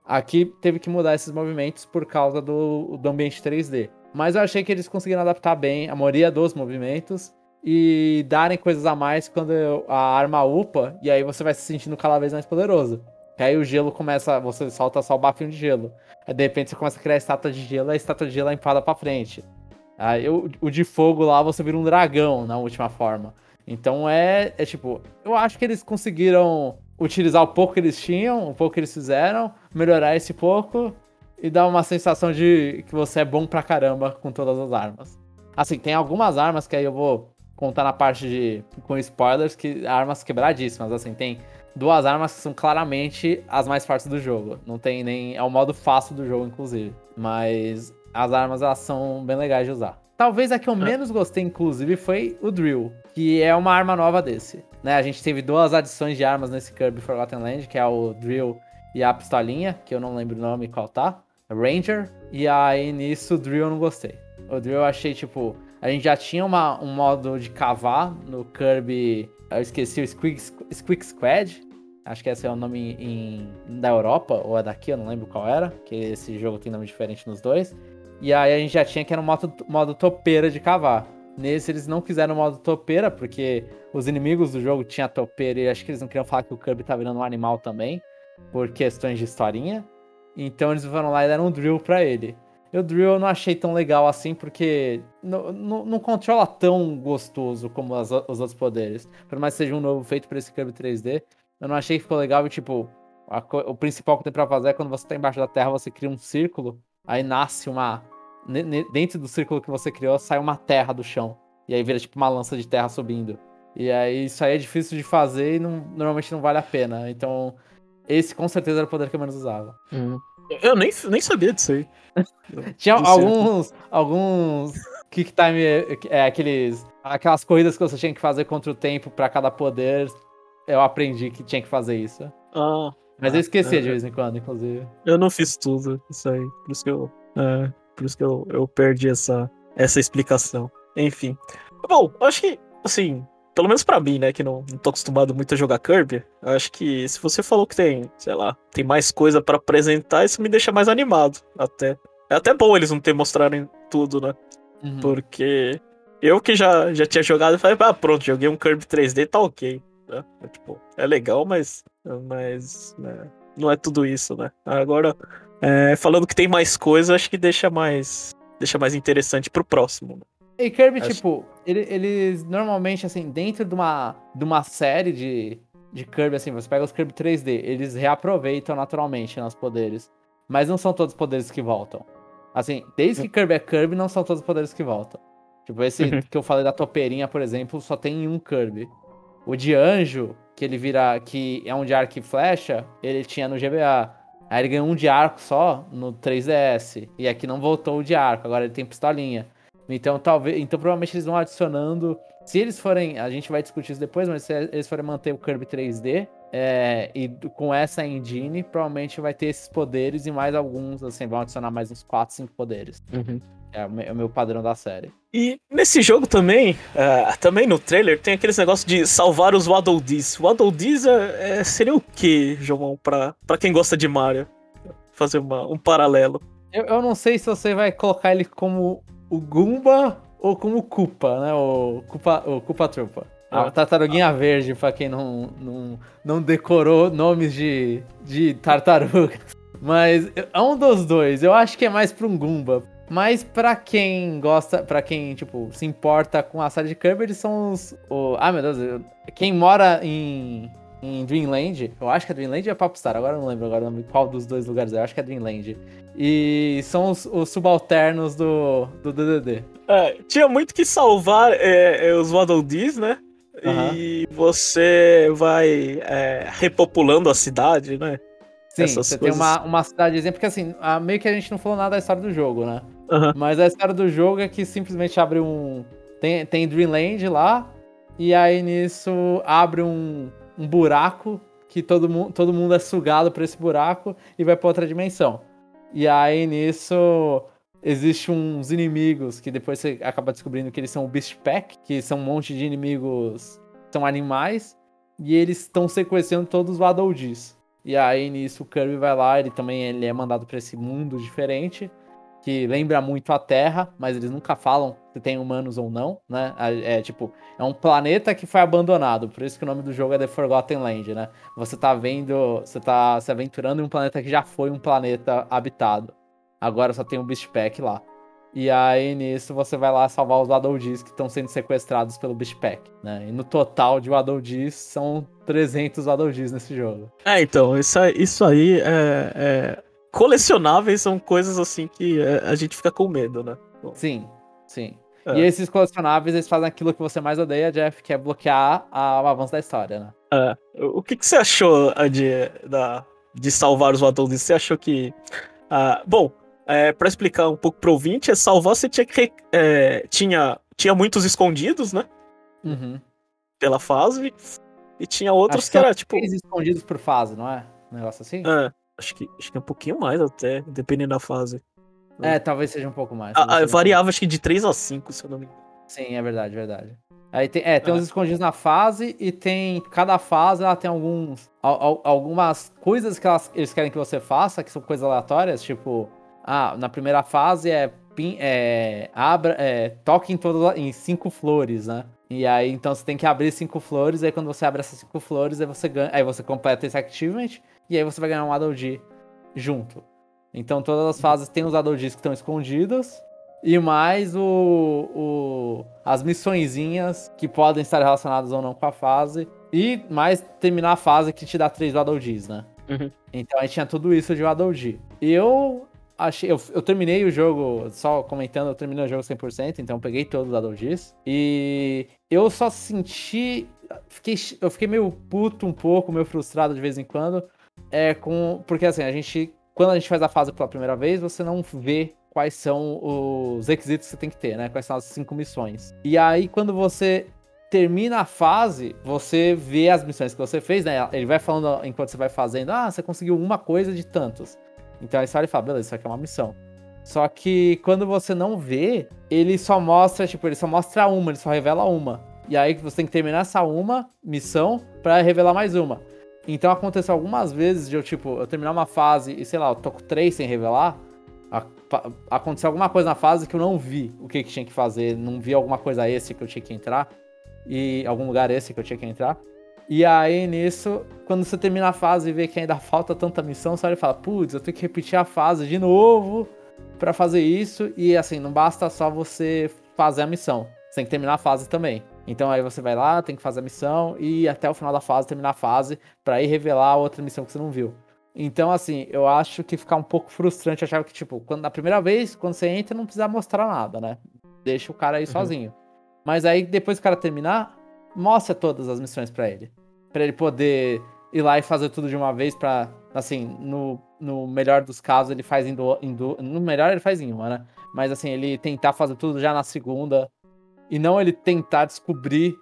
Aqui teve que mudar esses movimentos por causa do, do ambiente 3D. Mas eu achei que eles conseguiram adaptar bem a maioria dos movimentos e darem coisas a mais quando a arma upa, e aí você vai se sentindo cada vez mais poderoso. Que aí o gelo começa, você solta só o bafinho de gelo. Aí de repente você começa a criar estátua de gelo, e a estátua de gelo é empada pra frente. Aí o, o de fogo lá você vira um dragão na última forma. Então é, é tipo, eu acho que eles conseguiram utilizar o pouco que eles tinham, o pouco que eles fizeram, melhorar esse pouco e dar uma sensação de que você é bom pra caramba com todas as armas. Assim, tem algumas armas que aí eu vou contar na parte de com spoilers que armas quebradíssimas, assim, tem duas armas que são claramente as mais fortes do jogo. Não tem nem é o modo fácil do jogo inclusive, mas as armas elas são bem legais de usar. Talvez a que eu menos gostei inclusive foi o drill, que é uma arma nova desse. Né, a gente teve duas adições de armas nesse Kirby Forgotten Land, que é o drill e a pistolinha, que eu não lembro o nome qual tá. Ranger. E aí nisso o drill eu não gostei. O drill eu achei tipo a gente já tinha uma, um modo de cavar no Kirby. Eu esqueci o Squeak, Squeak Squad. Acho que esse é o nome em, da Europa, ou é daqui, eu não lembro qual era. Que esse jogo tem nome diferente nos dois. E aí a gente já tinha que era o modo, modo topeira de cavar. Nesse eles não quiseram o modo topeira, porque os inimigos do jogo tinham topeira e acho que eles não queriam falar que o Kirby tá virando um animal também, por questões de historinha. Então eles foram lá e deram um drill pra ele. O Drill eu não achei tão legal assim, porque não, não, controla tão gostoso como as, os outros poderes. Por mais que seja um novo feito para esse Kirby 3D, eu não achei que ficou legal e, tipo, a, o principal que tem pra fazer é quando você tá embaixo da terra, você cria um círculo, aí nasce uma. Dentro do círculo que você criou, sai uma terra do chão. E aí vira tipo uma lança de terra subindo. E aí isso aí é difícil de fazer e não, normalmente não vale a pena. Então, esse com certeza era o poder que eu menos usava.
Uhum. Eu nem, nem sabia disso aí.
Tinha alguns, alguns kick time, é, aqueles, aquelas corridas que você tinha que fazer contra o tempo para cada poder. Eu aprendi que tinha que fazer isso.
Ah.
Mas eu esquecia é, de vez em quando, inclusive.
Eu não fiz tudo isso aí. Por isso que eu, é, por isso que eu, eu perdi essa, essa explicação. Enfim. Bom, acho que, assim, pelo menos para mim, né, que não, não tô acostumado muito a jogar Kirby, acho que se você falou que tem, sei lá, tem mais coisa para apresentar, isso me deixa mais animado, até. É até bom eles não ter mostrarem tudo, né? Uhum. Porque eu que já, já tinha jogado, falei, ah, pronto, joguei um Kirby 3D, tá ok. Né? É, tipo, é legal, mas, mas né, não é tudo isso, né? Agora, é, falando que tem mais coisa, acho que deixa mais, deixa mais interessante pro próximo. Né?
E Kirby, Acho... tipo, ele, eles normalmente, assim, dentro de uma, de uma série de, de Kirby, assim, você pega os Kirby 3D, eles reaproveitam naturalmente nos poderes. Mas não são todos os poderes que voltam. Assim, desde que Kirby é Kirby, não são todos os poderes que voltam. Tipo, esse uhum. que eu falei da topeirinha, por exemplo, só tem um Kirby. O de anjo, que ele vira. que é um de arco e flecha, ele tinha no GBA. Aí ele ganhou um de arco só no 3DS. E aqui não voltou o de arco, agora ele tem pistolinha. Então, talvez. Então, provavelmente eles vão adicionando. Se eles forem. A gente vai discutir isso depois, mas se eles forem manter o Kirby 3D. É, e com essa engine, provavelmente vai ter esses poderes e mais alguns, assim, vão adicionar mais uns 4, 5 poderes.
Uhum.
É o meu padrão da série.
E nesse jogo também, uh, também no trailer, tem aqueles negócios de salvar os Waddle Dees. Waddle Dees é, é, seria o que, João, pra, pra quem gosta de Mario? Fazer uma, um paralelo.
Eu, eu não sei se você vai colocar ele como o Goomba ou como Koopa, né? O Koopa, o Koopa Trupa. A ah. tartaruguinha ah. verde, pra quem não, não, não decorou nomes de, de tartarugas. Mas é um dos dois. Eu acho que é mais pra um Goomba. Mas pra quem gosta, pra quem, tipo, se importa com a série de Kirby, eles são os. O, ah, meu Deus, quem mora em, em Dreamland, eu acho que é Dreamland ou é Popstar, agora eu não lembro agora qual dos dois lugares é, eu acho que é Dreamland. E são os, os subalternos do, do DDD.
É, tinha muito que salvar é, é, os Waddle Dees, né? Uhum. E você vai é, repopulando a cidade, né?
Sim, Essas você coisas. tem uma, uma cidadezinha, porque assim, meio que a gente não falou nada da história do jogo, né?
Uhum.
Mas a história do jogo é que simplesmente abre um, Tem, tem Dreamland lá, e aí nisso abre um, um buraco que todo, mu todo mundo é sugado para esse buraco e vai para outra dimensão. E aí nisso existe uns inimigos que depois você acaba descobrindo que eles são o Beast Pack, que são um monte de inimigos, são animais, e eles estão sequestrando todos os Waddle E aí nisso o Kirby vai lá, ele também ele é mandado para esse mundo diferente que lembra muito a Terra, mas eles nunca falam se tem humanos ou não, né? É, é, tipo, é um planeta que foi abandonado, por isso que o nome do jogo é The Forgotten Land, né? Você tá vendo, você tá se aventurando em um planeta que já foi um planeta habitado. Agora só tem um Beast Pack lá. E aí, nisso, você vai lá salvar os Waddle que estão sendo sequestrados pelo Beast Pack, né? E no total de Waddle são 300 Waddle nesse jogo.
É, então, isso, isso aí é, é colecionáveis são coisas assim que é, a gente fica com medo, né?
Bom. Sim, sim. É. E esses colecionáveis, eles fazem aquilo que você mais odeia, Jeff, que é bloquear a, o avanço da história, né?
É. O que, que você achou de, da, de salvar os Waddles? Você achou que... Uh, bom, é, para explicar um pouco pro ouvinte, é salvar você tinha que... É, tinha, tinha muitos escondidos, né?
Uhum.
Pela fase. E tinha outros que, que era, tipo...
escondidos por fase, não é? Um negócio assim?
É. Acho que, acho que é um pouquinho mais até, dependendo da fase.
É, talvez seja um pouco mais.
Ah, variava, acho que de 3 a 5, se eu não me engano.
Sim, é verdade, verdade. Aí tem, é, tem é. uns escondidos na fase e tem. Cada fase ela tem alguns. Al, algumas coisas que elas, eles querem que você faça, que são coisas aleatórias, tipo. Ah, na primeira fase é. É abra, é, toque em, todo, em cinco flores, né? E aí, então você tem que abrir cinco flores, aí quando você abre essas cinco flores, aí você ganha, aí você completa esse achievement, e aí você vai ganhar um Adolgi junto. Então todas as fases têm os Adolgis que estão escondidos. E mais o, o, as missõezinhas que podem estar relacionadas ou não com a fase. E mais terminar a fase que te dá três Waddle né?
Uhum.
Então aí tinha tudo isso de Waddle Eu achei. Eu, eu, terminei o jogo, só comentando, eu terminei o jogo 100%, então eu peguei todos os Waddle E eu só senti. Fiquei, eu fiquei meio puto um pouco, meio frustrado de vez em quando é com. Porque assim, a gente. Quando a gente faz a fase pela primeira vez, você não vê quais são os requisitos que você tem que ter, né? Quais são as cinco missões. E aí, quando você termina a fase, você vê as missões que você fez, né? Ele vai falando enquanto você vai fazendo, ah, você conseguiu uma coisa de tantos. Então aí você olha e fala, beleza, isso aqui é uma missão. Só que quando você não vê, ele só mostra, tipo, ele só mostra uma, ele só revela uma. E aí você tem que terminar essa uma missão para revelar mais uma. Então aconteceu algumas vezes de eu, tipo, eu terminar uma fase e, sei lá, eu tô com três sem revelar. Aconteceu alguma coisa na fase que eu não vi o que, que tinha que fazer, não vi alguma coisa esse que eu tinha que entrar. E algum lugar esse que eu tinha que entrar. E aí, nisso, quando você termina a fase e vê que ainda falta tanta missão, você olha e fala, putz, eu tenho que repetir a fase de novo para fazer isso. E assim, não basta só você fazer a missão. Você tem que terminar a fase também. Então aí você vai lá, tem que fazer a missão e até o final da fase terminar a fase para ir revelar a outra missão que você não viu. Então, assim, eu acho que fica um pouco frustrante achar que, tipo, quando na primeira vez, quando você entra, não precisa mostrar nada, né? Deixa o cara aí uhum. sozinho. Mas aí, depois que o cara terminar, mostra todas as missões para ele. para ele poder ir lá e fazer tudo de uma vez pra, assim, no, no melhor dos casos, ele faz em, do, em do, No melhor, ele faz em uma, né? Mas, assim, ele tentar fazer tudo já na segunda, e não ele tentar descobrir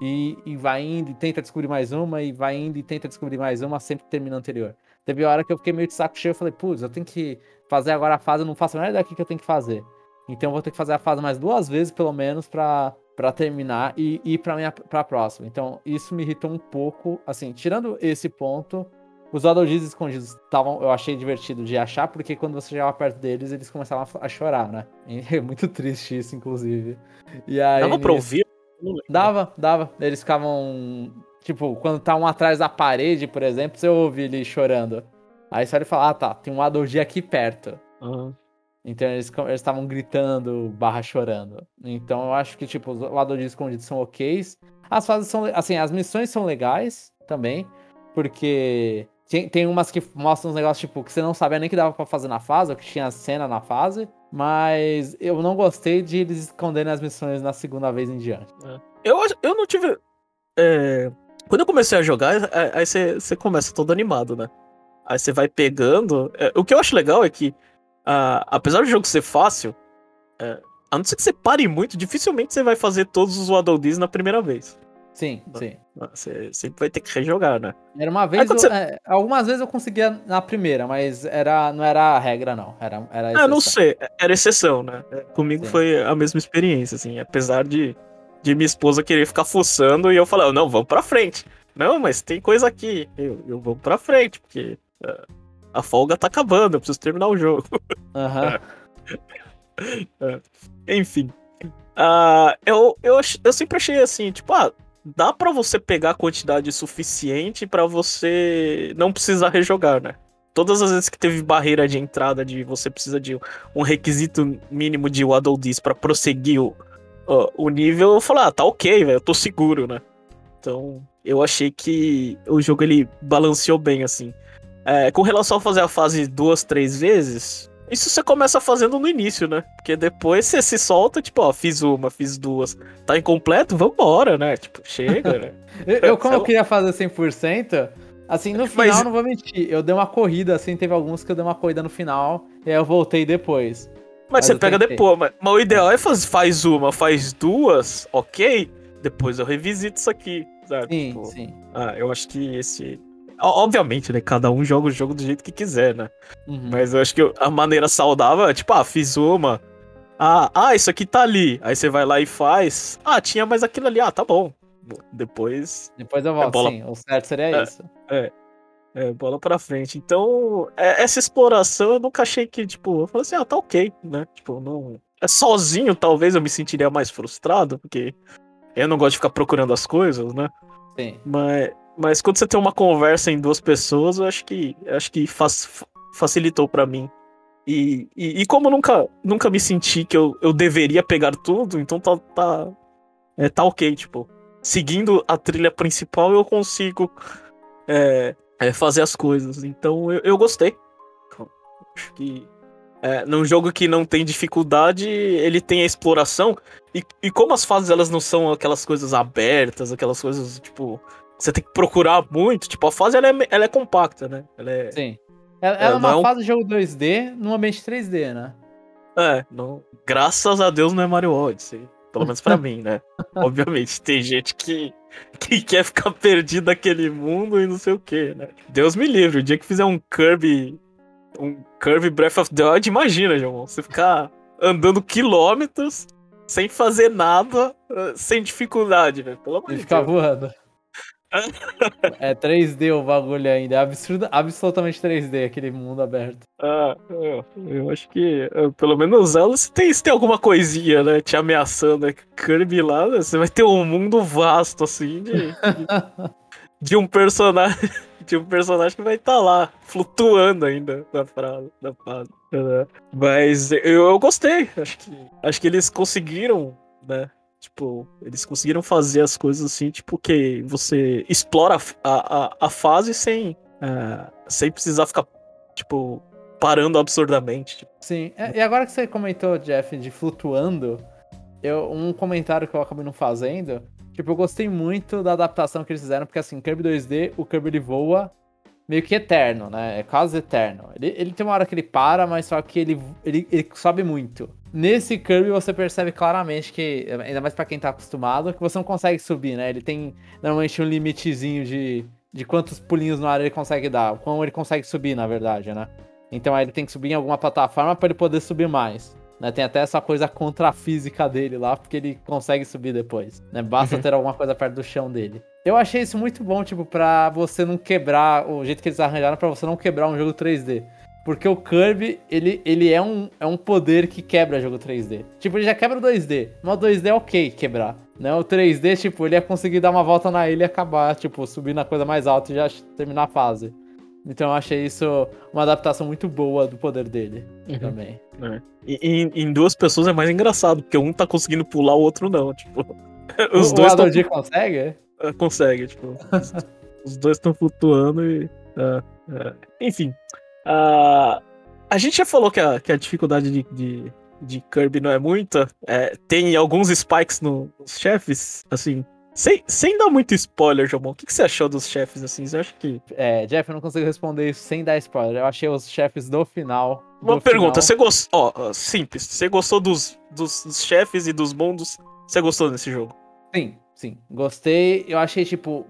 e, e vai indo e tenta descobrir mais uma, e vai indo e tenta descobrir mais uma, sempre termina a anterior. Teve hora que eu fiquei meio de saco cheio, eu falei, putz, eu tenho que fazer agora a fase, eu não faço a menor ideia do que eu tenho que fazer. Então eu vou ter que fazer a fase mais duas vezes, pelo menos, pra, pra terminar e ir pra, minha, pra próxima. Então isso me irritou um pouco, assim, tirando esse ponto, os Adolgis escondidos estavam, eu achei divertido de achar, porque quando você chegava perto deles, eles começavam a, chorar, né? é muito triste isso, inclusive. E aí,
Dava pra ouvir?
Dava, dava. Eles ficavam. Tipo, quando tá um atrás da parede, por exemplo, você ouve ele chorando. Aí você olha e fala, ah tá, tem um Adolgi aqui perto.
Uhum.
Então eles estavam gritando barra chorando. Então eu acho que, tipo, os Adolgi escondidos são ok. As fases são. Assim, as missões são legais também. Porque tem, tem umas que mostram uns negócios, tipo, que você não sabia nem que dava para fazer na fase, ou que tinha cena na fase. Mas eu não gostei de eles esconderem as missões na segunda vez em diante.
É. Eu, eu não tive. É... Quando eu comecei a jogar, é, aí você, começa todo animado, né? Aí você vai pegando. É, o que eu acho legal é que, apesar do jogo ser fácil, é, A não ser que você pare muito, dificilmente você vai fazer todos os Waddle Dees na primeira vez.
Sim, sim.
Você sempre vai ter que rejogar, né?
Era uma vez. Eu, você... é, algumas vezes eu conseguia na primeira, mas era, não era a regra, não. Era, era
exceção. Ah, não sei. Era exceção, né? Comigo Sim. foi a mesma experiência, assim. Apesar de, de minha esposa querer ficar fuçando e eu falar, não, vamos pra frente. Não, mas tem coisa aqui. Eu, eu vou pra frente, porque uh, a folga tá acabando, eu preciso terminar o jogo.
Aham.
uh, enfim. Uh, eu, eu, eu sempre achei assim, tipo, ah, dá para você pegar a quantidade suficiente para você não precisar rejogar, né? Todas as vezes que teve barreira de entrada de você precisa de um requisito mínimo de Waddle Dees pra prosseguir o, o, o nível, eu falei, ah, tá ok, velho, eu tô seguro, né? Então, eu achei que o jogo ele balanceou bem, assim. É, com relação a fazer a fase duas, três vezes, isso você começa fazendo no início, né? Porque depois você se solta, tipo, ó, fiz uma, fiz duas. Tá incompleto? Vambora, né? Tipo, chega, né?
eu, eu, como eu queria fazer 100%, assim, no final, Mas... não vou mentir, eu dei uma corrida, assim, teve alguns que eu dei uma corrida no final, e aí eu voltei depois.
Mas, mas você pega tentei. depois, mas, mas, o ideal é faz, faz uma, faz duas, ok? Depois eu revisito isso aqui, sabe?
Sim, tipo, sim.
Ah, eu acho que esse Obviamente, né? Cada um joga o jogo do jeito que quiser, né? Uhum. Mas eu acho que a maneira saudável é tipo, ah, fiz uma. Ah, ah, isso aqui tá ali. Aí você vai lá e faz. Ah, tinha mais aquilo ali. Ah, tá bom. Depois.
Depois eu volto, é bola... sim. O certo seria
é,
isso.
É. É, bola pra frente. Então, é, essa exploração eu nunca achei que, tipo, eu falei assim, ah, tá ok, né? Tipo, não. É sozinho, talvez eu me sentiria mais frustrado, porque eu não gosto de ficar procurando as coisas, né?
Sim.
Mas, mas quando você tem uma conversa em duas pessoas, eu acho que acho que faz, facilitou para mim. E, e, e, como nunca, nunca me senti que eu, eu deveria pegar tudo, então tá, tá, é, tá ok, tipo. Seguindo a trilha principal, eu consigo é, é, fazer as coisas. Então eu, eu gostei. Acho que é, num jogo que não tem dificuldade, ele tem a exploração. E, e como as fases elas não são aquelas coisas abertas, aquelas coisas tipo você tem que procurar muito. Tipo, a fase ela é, ela é compacta, né? Ela é,
Sim. Ela, ela é uma é fase de jogo 2D num ambiente 3D, né?
É, não... graças a Deus não é Mario Odyssey. Pelo menos pra mim, né? Obviamente, tem gente que, que quer ficar perdido naquele mundo e não sei o que, né? Deus me livre, o dia que fizer um Kirby. Um Kirby Breath of the Wild, imagina, João. Você ficar andando quilômetros sem fazer nada, eh, sem dificuldade, velho. Pelo amor
de Deus. Ficar voando. É 3D o bagulho ainda. É absurdo, absolutamente 3D aquele mundo aberto.
Ah, eu, eu acho que eh, pelo menos ela se tem, se tem alguma coisinha, né? Te ameaçando. Né? Kirby lá, né, você vai ter um mundo vasto, assim, de, de, de um personagem. De um personagem que vai estar tá lá, flutuando ainda na frase, na fase. Né? Mas eu, eu gostei. Acho que, acho que eles conseguiram, né? Tipo, eles conseguiram fazer as coisas assim, tipo, que você explora a, a, a fase sem, uh, sem precisar ficar, tipo, parando absurdamente. Tipo.
Sim, é, e agora que você comentou, Jeff, de flutuando, eu, um comentário que eu acabei não fazendo, tipo, eu gostei muito da adaptação que eles fizeram, porque assim, Kirby 2D, o Kirby ele voa meio que eterno, né? É quase eterno. Ele, ele tem uma hora que ele para, mas só que ele, ele, ele sobe muito. Nesse Kirby você percebe claramente que, ainda mais para quem tá acostumado, que você não consegue subir, né? Ele tem normalmente um limitezinho de, de quantos pulinhos no ar ele consegue dar, como ele consegue subir, na verdade, né? Então aí ele tem que subir em alguma plataforma para ele poder subir mais. Né? Tem até essa coisa contra a física dele lá, porque ele consegue subir depois. Né? Basta uhum. ter alguma coisa perto do chão dele. Eu achei isso muito bom, tipo, pra você não quebrar, o jeito que eles arranjaram para você não quebrar um jogo 3D. Porque o Kirby, ele, ele é, um, é um poder que quebra jogo 3D. Tipo, ele já quebra o 2D. Mas o 2D é ok quebrar. Né? O 3D, tipo, ele ia conseguir dar uma volta na ilha e acabar, tipo, subir na coisa mais alta e já terminar a fase. Então eu achei isso uma adaptação muito boa do poder dele uhum. também.
É. em, em, duas pessoas é mais engraçado, porque um tá conseguindo pular, o outro não. Tipo, os
o,
dois
o tão... consegue?
É, consegue, tipo. os dois estão flutuando e. Uh, uh, enfim. Uh, a gente já falou que a, que a dificuldade de, de, de Kirby não é muita. É, tem alguns spikes no, nos chefes, assim. Sem, sem dar muito spoiler, Jomon, o que, que você achou dos chefes, assim? Você acha que.
É, Jeff, eu não consigo responder isso sem dar spoiler. Eu achei os chefes do final
Uma pergunta, final. você gostou. Ó, simples. Você gostou dos, dos, dos chefes e dos mundos? Você gostou desse jogo?
Sim, sim. Gostei. Eu achei, tipo.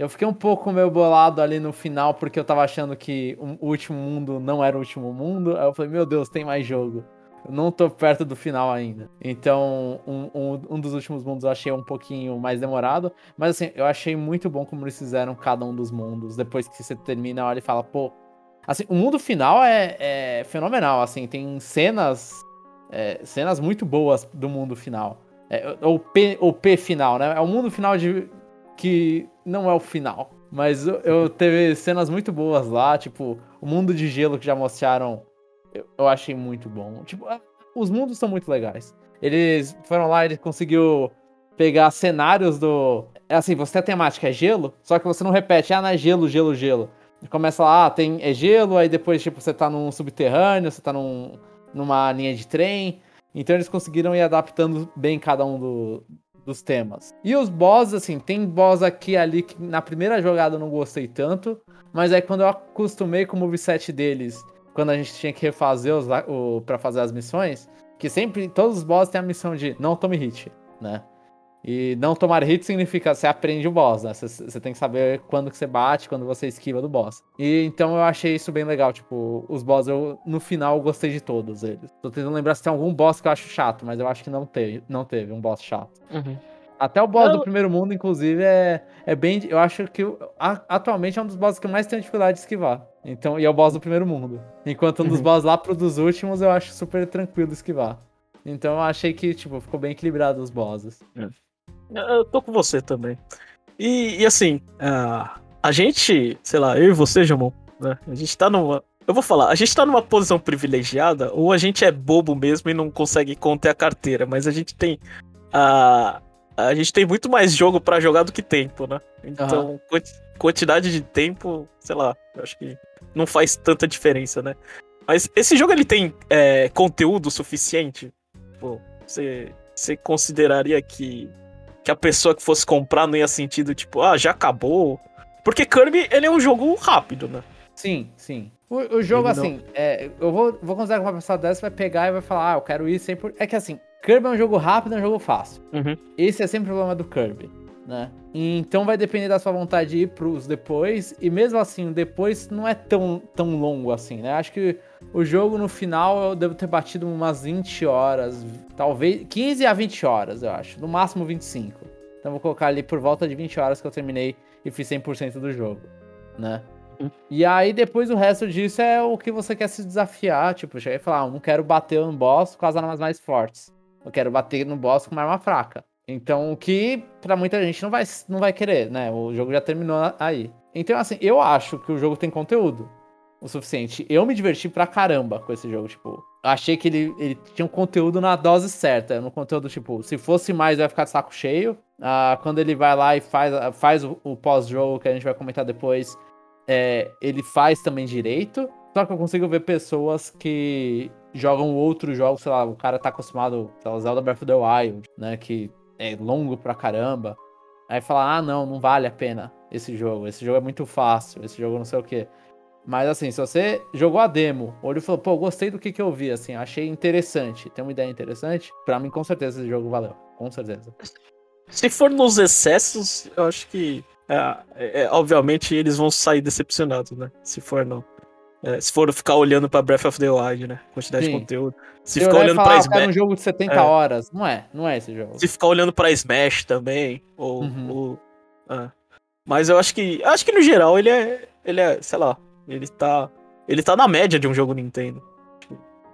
Eu fiquei um pouco meio bolado ali no final, porque eu tava achando que o último mundo não era o último mundo. Aí eu falei, meu Deus, tem mais jogo. Eu não tô perto do final ainda. Então, um, um, um, dos últimos mundos eu achei um pouquinho mais demorado. Mas assim, eu achei muito bom como eles fizeram cada um dos mundos. Depois que você termina, olha e fala, pô, Assim, o mundo final é, é fenomenal, assim, tem cenas é, cenas muito boas do mundo final. É, P, o P final, né? É o mundo final de que não é o final. Mas eu, eu teve cenas muito boas lá, tipo, o mundo de gelo que já mostraram, eu, eu achei muito bom. Tipo, os mundos são muito legais. Eles foram lá, eles conseguiu pegar cenários do. É assim, você tem a temática é gelo, só que você não repete, ah, não é gelo, gelo, gelo. Começa lá, ah, tem é gelo, aí depois, tipo, você tá num subterrâneo, você tá num, numa linha de trem. Então eles conseguiram ir adaptando bem cada um do, dos temas. E os boss, assim, tem boss aqui ali que na primeira jogada eu não gostei tanto, mas aí quando eu acostumei com o moveset deles, quando a gente tinha que refazer os, o, pra fazer as missões, que sempre, todos os boss têm a missão de não tome hit, né? E não tomar hit significa você aprende o boss, né? Você, você, tem que saber quando que você bate, quando você esquiva do boss. E então eu achei isso bem legal, tipo, os boss eu no final eu gostei de todos eles. Tô tentando lembrar se tem algum boss que eu acho chato, mas eu acho que não teve, não teve um boss chato. Uhum. Até o boss eu... do primeiro mundo, inclusive, é, é bem. Eu acho que a, atualmente é um dos bosses que eu mais tenho dificuldade de esquivar. Então, e é o boss do primeiro mundo. Enquanto um dos uhum. boss lá pro dos últimos eu acho super tranquilo esquivar. Então eu achei que, tipo, ficou bem equilibrado os bosses. É.
Eu tô com você também. E, e assim, a, a gente, sei lá, eu e você, Jamon, né? A gente tá numa. Eu vou falar, a gente tá numa posição privilegiada, ou a gente é bobo mesmo e não consegue conter a carteira, mas a gente tem. A, a gente tem muito mais jogo para jogar do que tempo, né? Então, uhum. quantidade de tempo, sei lá, eu acho que não faz tanta diferença, né? Mas esse jogo ele tem é, conteúdo suficiente? Pô, você, você consideraria que que a pessoa que fosse comprar não ia sentido tipo, ah, já acabou. Porque Kirby, ele é um jogo rápido, né?
Sim, sim. O, o jogo, ele assim, não... é, eu vou, vou considerar que uma pessoa dessa vai pegar e vai falar, ah, eu quero ir sempre. É que assim, Kirby é um jogo rápido, é um jogo fácil. Uhum. Esse é sempre o problema do Kirby, né? Então vai depender da sua vontade de ir pros depois. E mesmo assim, o depois não é tão, tão longo assim, né? Acho que o jogo no final eu devo ter batido umas 20 horas, talvez 15 a 20 horas, eu acho. No máximo 25. Então vou colocar ali por volta de 20 horas que eu terminei e fiz 100% do jogo, né? E aí depois o resto disso é o que você quer se desafiar, tipo, chegar e falar, ah, eu não quero bater no boss com as armas mais fortes. Eu quero bater no boss com uma arma fraca. Então, o que para muita gente não vai, não vai querer, né? O jogo já terminou aí. Então, assim, eu acho que o jogo tem conteúdo o suficiente. Eu me diverti pra caramba com esse jogo, tipo. Achei que ele, ele tinha um conteúdo na dose certa. No conteúdo, tipo, se fosse mais, vai ficar de saco cheio. Ah, quando ele vai lá e faz, faz o, o pós-jogo, que a gente vai comentar depois, é, ele faz também direito. Só que eu consigo ver pessoas que jogam outros jogos, sei lá, o cara tá acostumado, sei lá, Zelda Breath of the Wild, né, que é longo pra caramba. Aí fala, ah, não, não vale a pena esse jogo, esse jogo é muito fácil, esse jogo não sei o que. Mas assim, se você jogou a demo, ou ele falou, pô, gostei do que, que eu vi, assim, achei interessante, tem uma ideia interessante, pra mim com certeza esse jogo valeu, com certeza.
Se for nos excessos, eu acho que, é, é obviamente, eles vão sair decepcionados, né? Se for não. É, se for ficar olhando pra Breath of the Wild, né? Quantidade Sim. de conteúdo. Se, ficar olhando falar, pra
Smash. um jogo de 70 é. horas. Não é, não é esse jogo.
Se ficar olhando pra Smash também. Ou. Uhum. ou ah. Mas eu acho que. Acho que no geral ele é. Ele é, sei lá. Ele tá. Ele tá na média de um jogo Nintendo.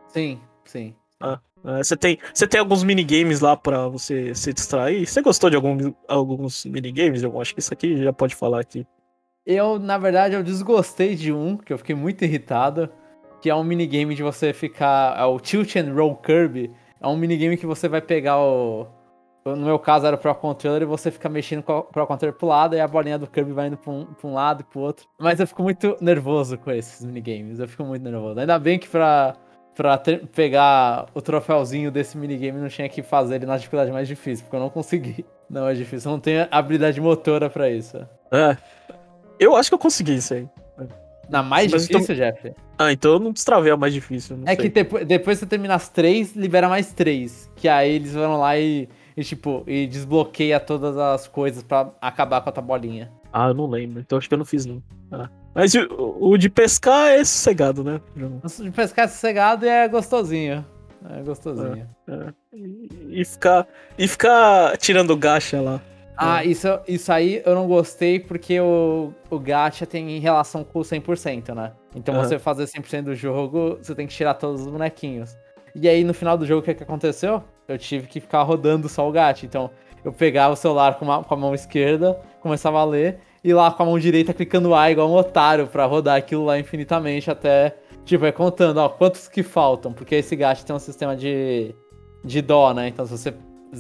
Sim, sim.
Ah, é, você tem, você tem alguns minigames lá pra você se distrair? Você gostou de algum, alguns minigames? Eu acho que isso aqui já pode falar aqui.
Eu, na verdade, eu desgostei de um, que eu fiquei muito irritado, que é um minigame de você ficar. É o Tilt and Roll Kirby. É um minigame que você vai pegar o. No meu caso era o Pro Controller e você fica mexendo com o Pro Controller pro lado e a bolinha do Kirby vai indo pra um, pra um lado e pro outro. Mas eu fico muito nervoso com esses minigames. Eu fico muito nervoso. Ainda bem que pra, pra ter, pegar o troféuzinho desse minigame não tinha que fazer ele na dificuldade mais difícil, porque eu não consegui. Não é difícil, eu não tenho habilidade motora pra isso.
É, eu acho que eu consegui isso aí.
Na mais
Mas
difícil,
então-
Jeff?
Ah, então eu não destravei a mais difícil.
É
sei.
que depois, depois você termina as três, libera mais três. Que aí eles vão lá e, e, tipo, e desbloqueia todas as coisas pra acabar com a tua bolinha.
Ah, eu não lembro. Então acho que eu não fiz, não. Ah. Mas o, o de pescar é sossegado, né?
Nossa, De pescar sossegado é gostosinho. É gostosinho.
É. E, e ficar, e ficar tirando gacha lá.
Ah, isso, isso aí eu não gostei porque o, o gacha tem relação com o 100%, né? Então
Ah.
você fazer 100% do jogo, você tem que tirar todos os bonequinhos. E aí no final do jogo, o que, que aconteceu? Eu tive que ficar rodando só o gacha. Então eu pegava o celular com, uma- com a mão esquerda, começava a ler, e lá com a mão direita clicando A igual um otário pra rodar aquilo lá infinitamente até. Tipo, é contando, ó, quantos que faltam, porque esse gacha tem um sistema de, de dó, né? Então se você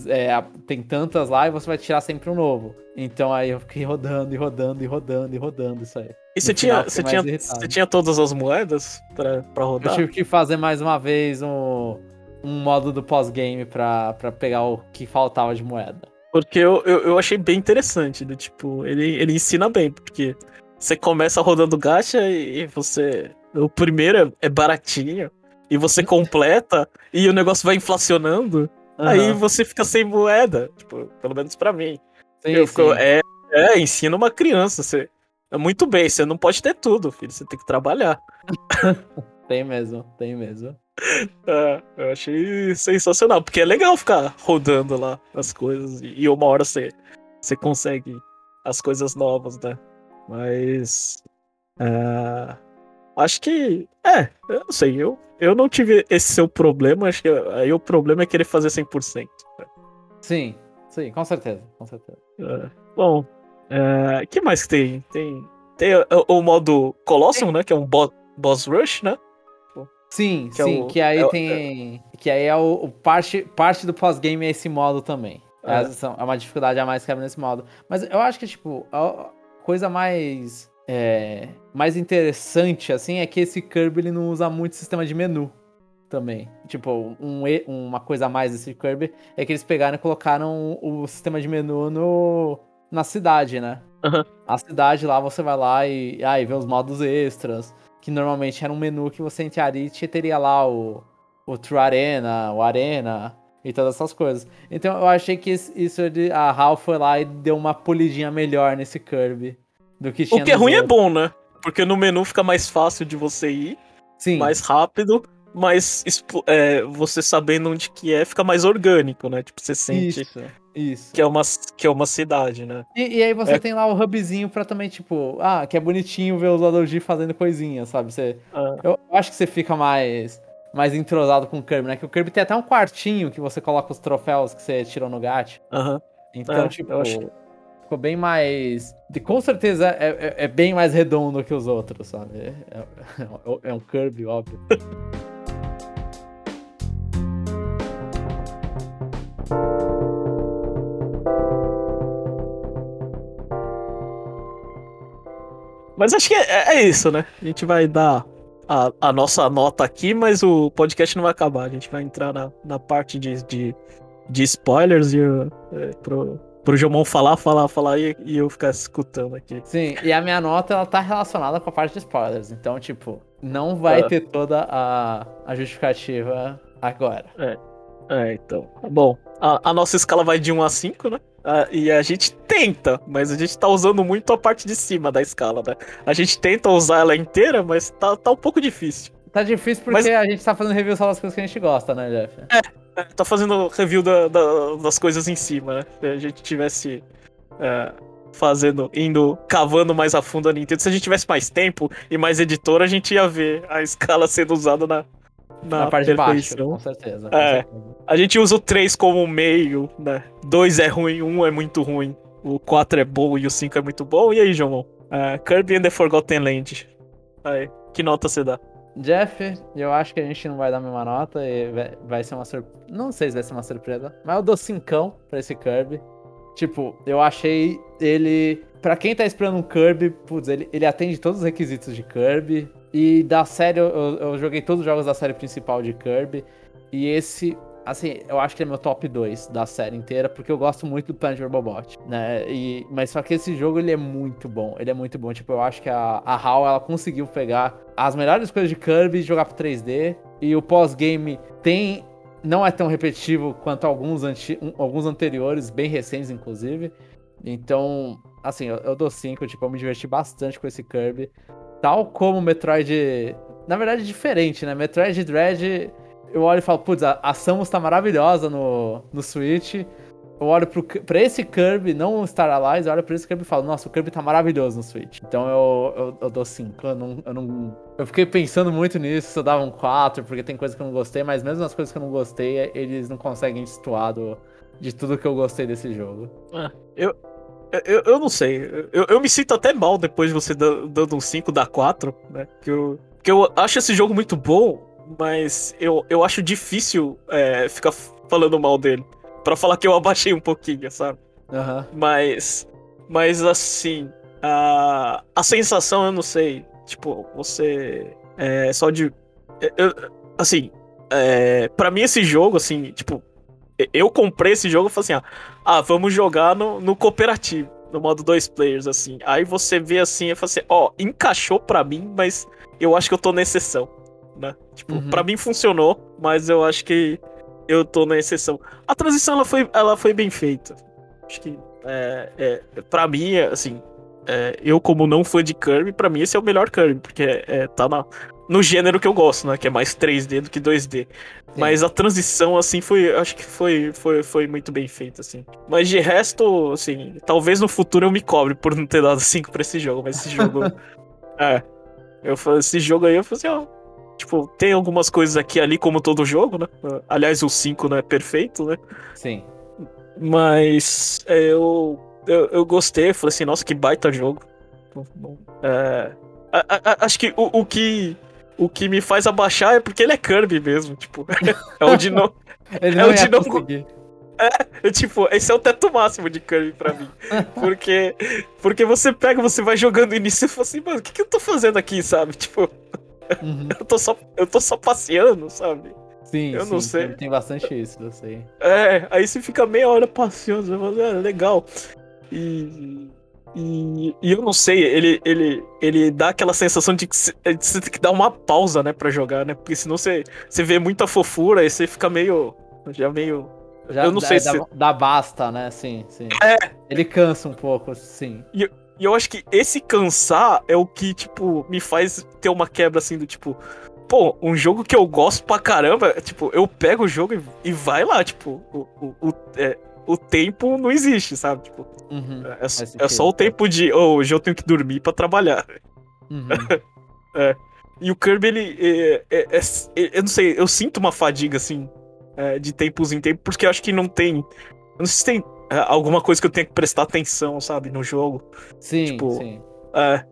é, tem tantas lá e você vai tirar sempre um novo. Então aí eu fiquei rodando e rodando e rodando e rodando isso aí.
E você tinha, você, tinha,
irritado.
você tinha todas as moedas pra, pra
Eu
rodar?
tive que fazer mais uma vez um, um modo do pós-game pra, pra pegar o que faltava de moeda.
Porque eu, eu, eu achei bem interessante, do tipo, ele, ele ensina bem, porque você começa rodando gacha e, e você. O primeiro é, é baratinho, e você completa, e o negócio vai inflacionando, aí
Aham.
você fica sem moeda. Tipo, pelo menos pra mim.
Sim,
eu fico, é, é, ensina uma criança. Você, é muito bem, você não pode ter tudo, filho. Você tem que trabalhar.
Tem mesmo, tem mesmo.
É, eu achei sensacional, porque é legal ficar rodando lá as coisas e, uma hora você, você consegue as coisas novas, né? Mas. é, acho que. É, eu não sei, eu, eu não tive esse seu problema, acho que aí o problema é querer fazer 100%.
Sim, sim, com certeza, com certeza.
É, bom, o que mais que tem? Tem, tem o, o modo Colossium, né? Que é um bo- boss rush, né?
Sim,
Que é
sim,
o-
que aí
é
tem. Que aí é o, o parte, parte do pós-game é esse modo também.
É.
É. é uma dificuldade a mais que abre nesse modo. Mas eu acho que, tipo, a coisa mais. é, mais interessante, assim, é que esse Kirby ele não usa muito sistema de menu também. Tipo, um, uma coisa a mais desse Kirby é que eles pegaram e colocaram o, sistema de menu no, na cidade, né?
Aham.
A cidade lá você vai lá e aí vê os modos extras, que normalmente era um menu que você entraria e te teria lá o, o True Arena, o Arena e todas essas coisas. Então eu achei que isso, a HAL foi lá e deu uma polidinha melhor nesse Kirby do que tinha
O que é ruim é
outros.
bom, né? Porque no menu fica mais fácil de você ir,
Sim,
mais rápido, mas é, você sabendo onde que é, fica mais orgânico, né? Tipo, você sente
isso, isso.
que é, uma, que é uma cidade, né?
E, e aí você
É.
tem lá o hubzinho pra também, tipo, ah, que é bonitinho ver os Adoji fazendo coisinha, sabe? Você,
Ah,
Eu acho que você fica mais, mais entrosado com o Kirby, né? Que o Kirby tem até um quartinho que você coloca os troféus que você tirou no gacha.
Aham.
Então,
É,
tipo,
eu acho-
ficou bem mais. Com certeza é, é- é bem mais redondo que os outros, sabe? É, é- é um Kirby, óbvio.
Mas acho que é, é isso, né? A gente vai dar a, a nossa nota aqui, mas o podcast não vai acabar. A gente vai entrar na, na parte de, de, de spoilers e é, pro, pro Jomon falar, falar, falar e, e eu ficar escutando aqui.
Sim, e a minha nota ela tá relacionada com a parte de spoilers. Então, tipo, não vai
Ah.
ter toda a, a justificativa agora.
É, então. Bom, a, a nossa escala vai de 1 a 5, né? E a gente tenta, mas a gente tá usando muito a parte de cima da escala, né? A gente tenta usar ela inteira, mas tá, tá um pouco difícil.
Tá difícil porque
Mas-
a gente tá fazendo review só das coisas que a gente gosta, né, Jeff?
É, tá fazendo review da- da- das coisas em cima, né? Se a gente tivesse é, fazendo, indo, cavando mais a fundo a Nintendo, se a gente tivesse mais tempo e mais editor, a gente ia ver a escala sendo usada na, na,
Na parte de baixo,
perfeição.
com certeza. com
É.
certeza.
A gente usa o 3 como meio, né? 2 é ruim, 1 é muito ruim. O 4 é bom e o 5 é muito bom. E aí, João? É, Kirby and the Forgotten Land. Aí, que nota você dá?
Jeff, eu acho que a gente não vai dar a mesma nota e vai- ser uma surpresa. Não sei se vai ser uma surpresa, mas eu dou cincão pra esse Kirby. Tipo, eu achei ele. Pra quem tá esperando um Kirby, putz, ele, ele atende todos os requisitos de Kirby. E da série, eu, eu joguei todos os jogos da série principal de Kirby. E esse assim, eu acho que é meu top 2 da série inteira, porque eu gosto muito do Planet Robobot, né? E, mas só que esse jogo, ele é muito bom. Ele é muito bom. Tipo, eu acho que a, a HAL, ela conseguiu pegar as melhores coisas de Kirby e jogar pro 3D. E o pós-game tem... Não é tão repetitivo quanto alguns, anti, alguns anteriores, bem recentes, inclusive. Então, assim, eu, eu dou 5, tipo, eu me diverti bastante com esse Kirby. Tal como o Metroid... Na verdade, diferente, né? Metroid Dread eu olho e falo, putz, a, a Samus tá maravilhosa no, no Switch. Eu olho pro, pra esse Kirby, não o Star Allies, eu olho pra esse Kirby e falo, nossa, o Kirby tá maravilhoso no Switch. Então eu, eu, eu dou 5. Eu não, eu não. Eu fiquei pensando muito nisso, se eu dava um 4, porque tem coisas que eu não gostei, mas mesmo as coisas que eu não gostei, eles não conseguem destoar do, de tudo que eu gostei desse jogo.
Ah, eu, eu, eu não sei. Eu, eu me sinto até mal depois de você dando um 5 da 4, né? Que eu, que eu acho esse jogo muito bom, mas eu, eu acho difícil é, ficar falando mal dele. para falar que eu abaixei um pouquinho, sabe?
Uhum.
Mas. Mas assim. A, a sensação, eu não sei. Tipo, você. É só de. Eu, assim. É, para mim, esse jogo, assim, tipo. Eu comprei esse jogo e falei assim: ah, ah, vamos jogar no, no cooperativo. No modo dois players, assim. Aí você vê assim e fala assim: ó, oh, encaixou pra mim, mas eu acho que eu tô na exceção né? Tipo, uhum. para mim funcionou, mas eu acho que eu tô na exceção. A transição ela foi, ela foi bem feita. Acho que é, é, para mim, assim, é, eu como não fã de Kirby, para mim esse é o melhor Kirby, porque é, tá na, no gênero que eu gosto, né? Que é mais 3D do que 2D. Sim. Mas a transição, assim, foi. Acho que foi, foi, foi muito bem feita, assim. Mas de resto, assim, talvez no futuro eu me cobre por não ter dado 5 pra esse jogo, mas esse jogo. é. Eu falei, esse jogo aí, eu falei assim, ó, Tipo, tem algumas coisas aqui ali, como todo jogo, né? Aliás, o 5 não é perfeito, né?
Sim.
Mas é, eu, eu, eu gostei, falei assim, nossa, que baita jogo. É, a, a, acho que o, o que o que me faz abaixar é porque ele é Kirby mesmo, tipo, é o de novo.
ele é não o de novo.
É, tipo, esse é o teto máximo de Kirby pra mim. Porque, porque você pega, você vai jogando início e fala assim, mano, o que, que eu tô fazendo aqui, sabe? Tipo, Uhum. eu, tô só, eu tô só passeando, sabe?
Sim, eu sim, não sei. Tem bastante isso, eu sei.
É, aí você fica meia hora passeando, você fala, é, legal. E, e, e, eu não sei, ele, ele, ele dá aquela sensação de que você tem que dar uma pausa, né, pra jogar, né? Porque senão você, você vê muita fofura e você fica meio. Já meio.
Já eu não dá, sei dá, se. Dá basta, né? Sim, sim. É. Ele cansa um pouco, sim.
E, e eu acho que esse cansar é o que, tipo, me faz ter uma quebra assim do tipo. Pô, um jogo que eu gosto pra caramba, tipo, eu pego o jogo e, e vai lá, tipo, o, o, o, é, o tempo não existe, sabe? Tipo,
uhum,
é, é, só o tempo de, oh, hoje eu tenho que dormir pra trabalhar.
Uhum.
é. E o Kirby, ele. É, é, é, eu não sei, eu sinto uma fadiga, assim, de tempos em tempos, porque eu acho que não tem. Eu não sei se tem é, alguma coisa que eu tenho que prestar atenção, sabe, no jogo.
Sim,
tipo,
sim.
É.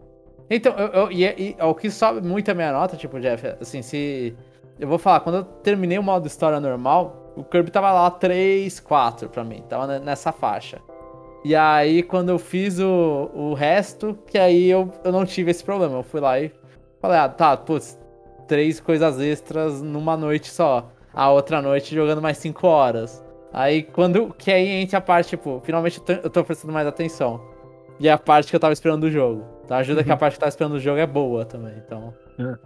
Então, eu, eu, e, e, o que sobe muito a minha nota, tipo, Jeff, assim, se. Eu vou falar, quando eu terminei o modo história normal, o Kirby tava lá 3, 4 pra mim, tava nessa faixa. E aí, quando eu fiz o, o resto, que aí eu, eu não tive esse problema. Eu fui lá e falei, ah, tá, putz, três coisas extras numa noite só. A outra noite jogando mais 5 horas. Aí quando. Que aí entra a parte, tipo, finalmente eu tô prestando mais atenção. E é a parte que eu tava esperando do jogo. Então ajuda uhum. que a uhum. parte que eu tava esperando do jogo é boa também. Então.
É.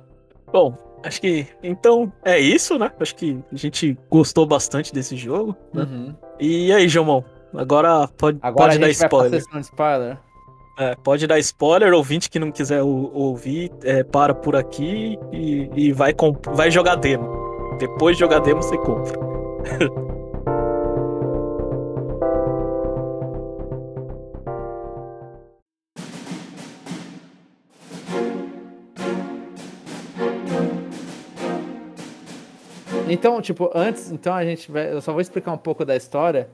Bom, acho que. Então é isso, né? Acho que a gente gostou bastante desse jogo. Né?
Uhum.
E aí, Jomon? Agora pode,
Agora
pode dar spoiler.
spoiler.
É, pode dar spoiler, ouvinte que não quiser ouvir, é, para por aqui e, e vai, vai jogar demo. Depois de jogar demo, você compra.
Então, tipo, antes, então a gente vai. Eu só vou explicar um pouco da história.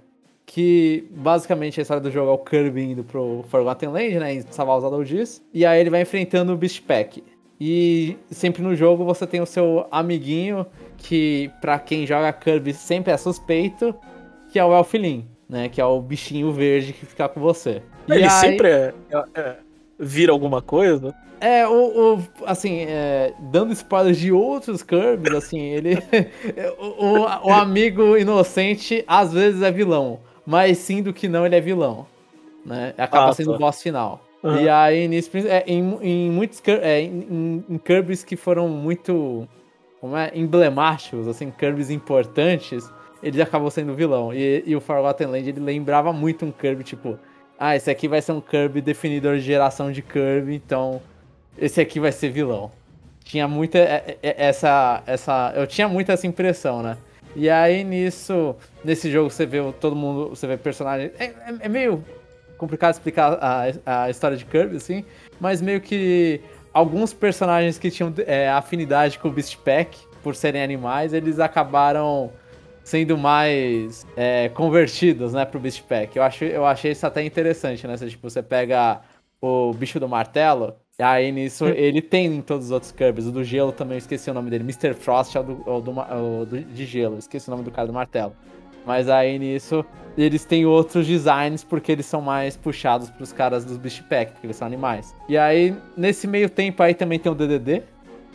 Que basicamente a história do jogo é o Kirby indo pro Forgotten Land, né? E salvar os Adolgis. E aí ele vai enfrentando o Beast Pack. E sempre no jogo você tem o seu amiguinho, que para quem joga Kirby sempre é suspeito, que é o Elfilin, né? Que é o bichinho verde que fica com você.
Ele aí... sempre é, é, é vira alguma coisa.
É, o, o assim, é, dando spoilers de outros Kirby, assim, ele. o, o, o, amigo inocente às vezes é vilão, mas sim do que não, ele é vilão. Né? Acaba ah, sendo tá. o boss final. Uhum. E aí, nisso, é, em, em muitos é, em, em Kirby's que foram muito como é, emblemáticos, assim, Kirby's importantes, ele acabou sendo vilão. E, e o Forgotten Land, ele lembrava muito um Kirby, tipo, ah, esse aqui vai ser um Kirby definidor de geração de Kirby, então esse aqui vai ser vilão. Tinha muita é, é, essa essa eu tinha muita essa impressão, né? E aí nisso, nesse jogo você vê todo mundo, você vê personagens, é, é, é meio complicado explicar a, a história de Kirby assim, mas meio que alguns personagens que tinham é, afinidade com o Beast Pack por serem animais, eles acabaram sendo mais é, convertidos, né, pro Beast Pack. Eu, acho, eu achei isso até interessante, né? Tipo, você pega o bicho do martelo, aí nisso ele tem em todos os outros Kirby's. O do gelo também, eu esqueci o nome dele. Mr. Frost é o, do, o, do, o do, de gelo, esqueci o nome do cara do martelo. Mas aí nisso eles têm outros designs porque eles são mais puxados pros caras dos Beast Pack, porque eles são animais. E aí, nesse meio tempo aí também tem o DDD,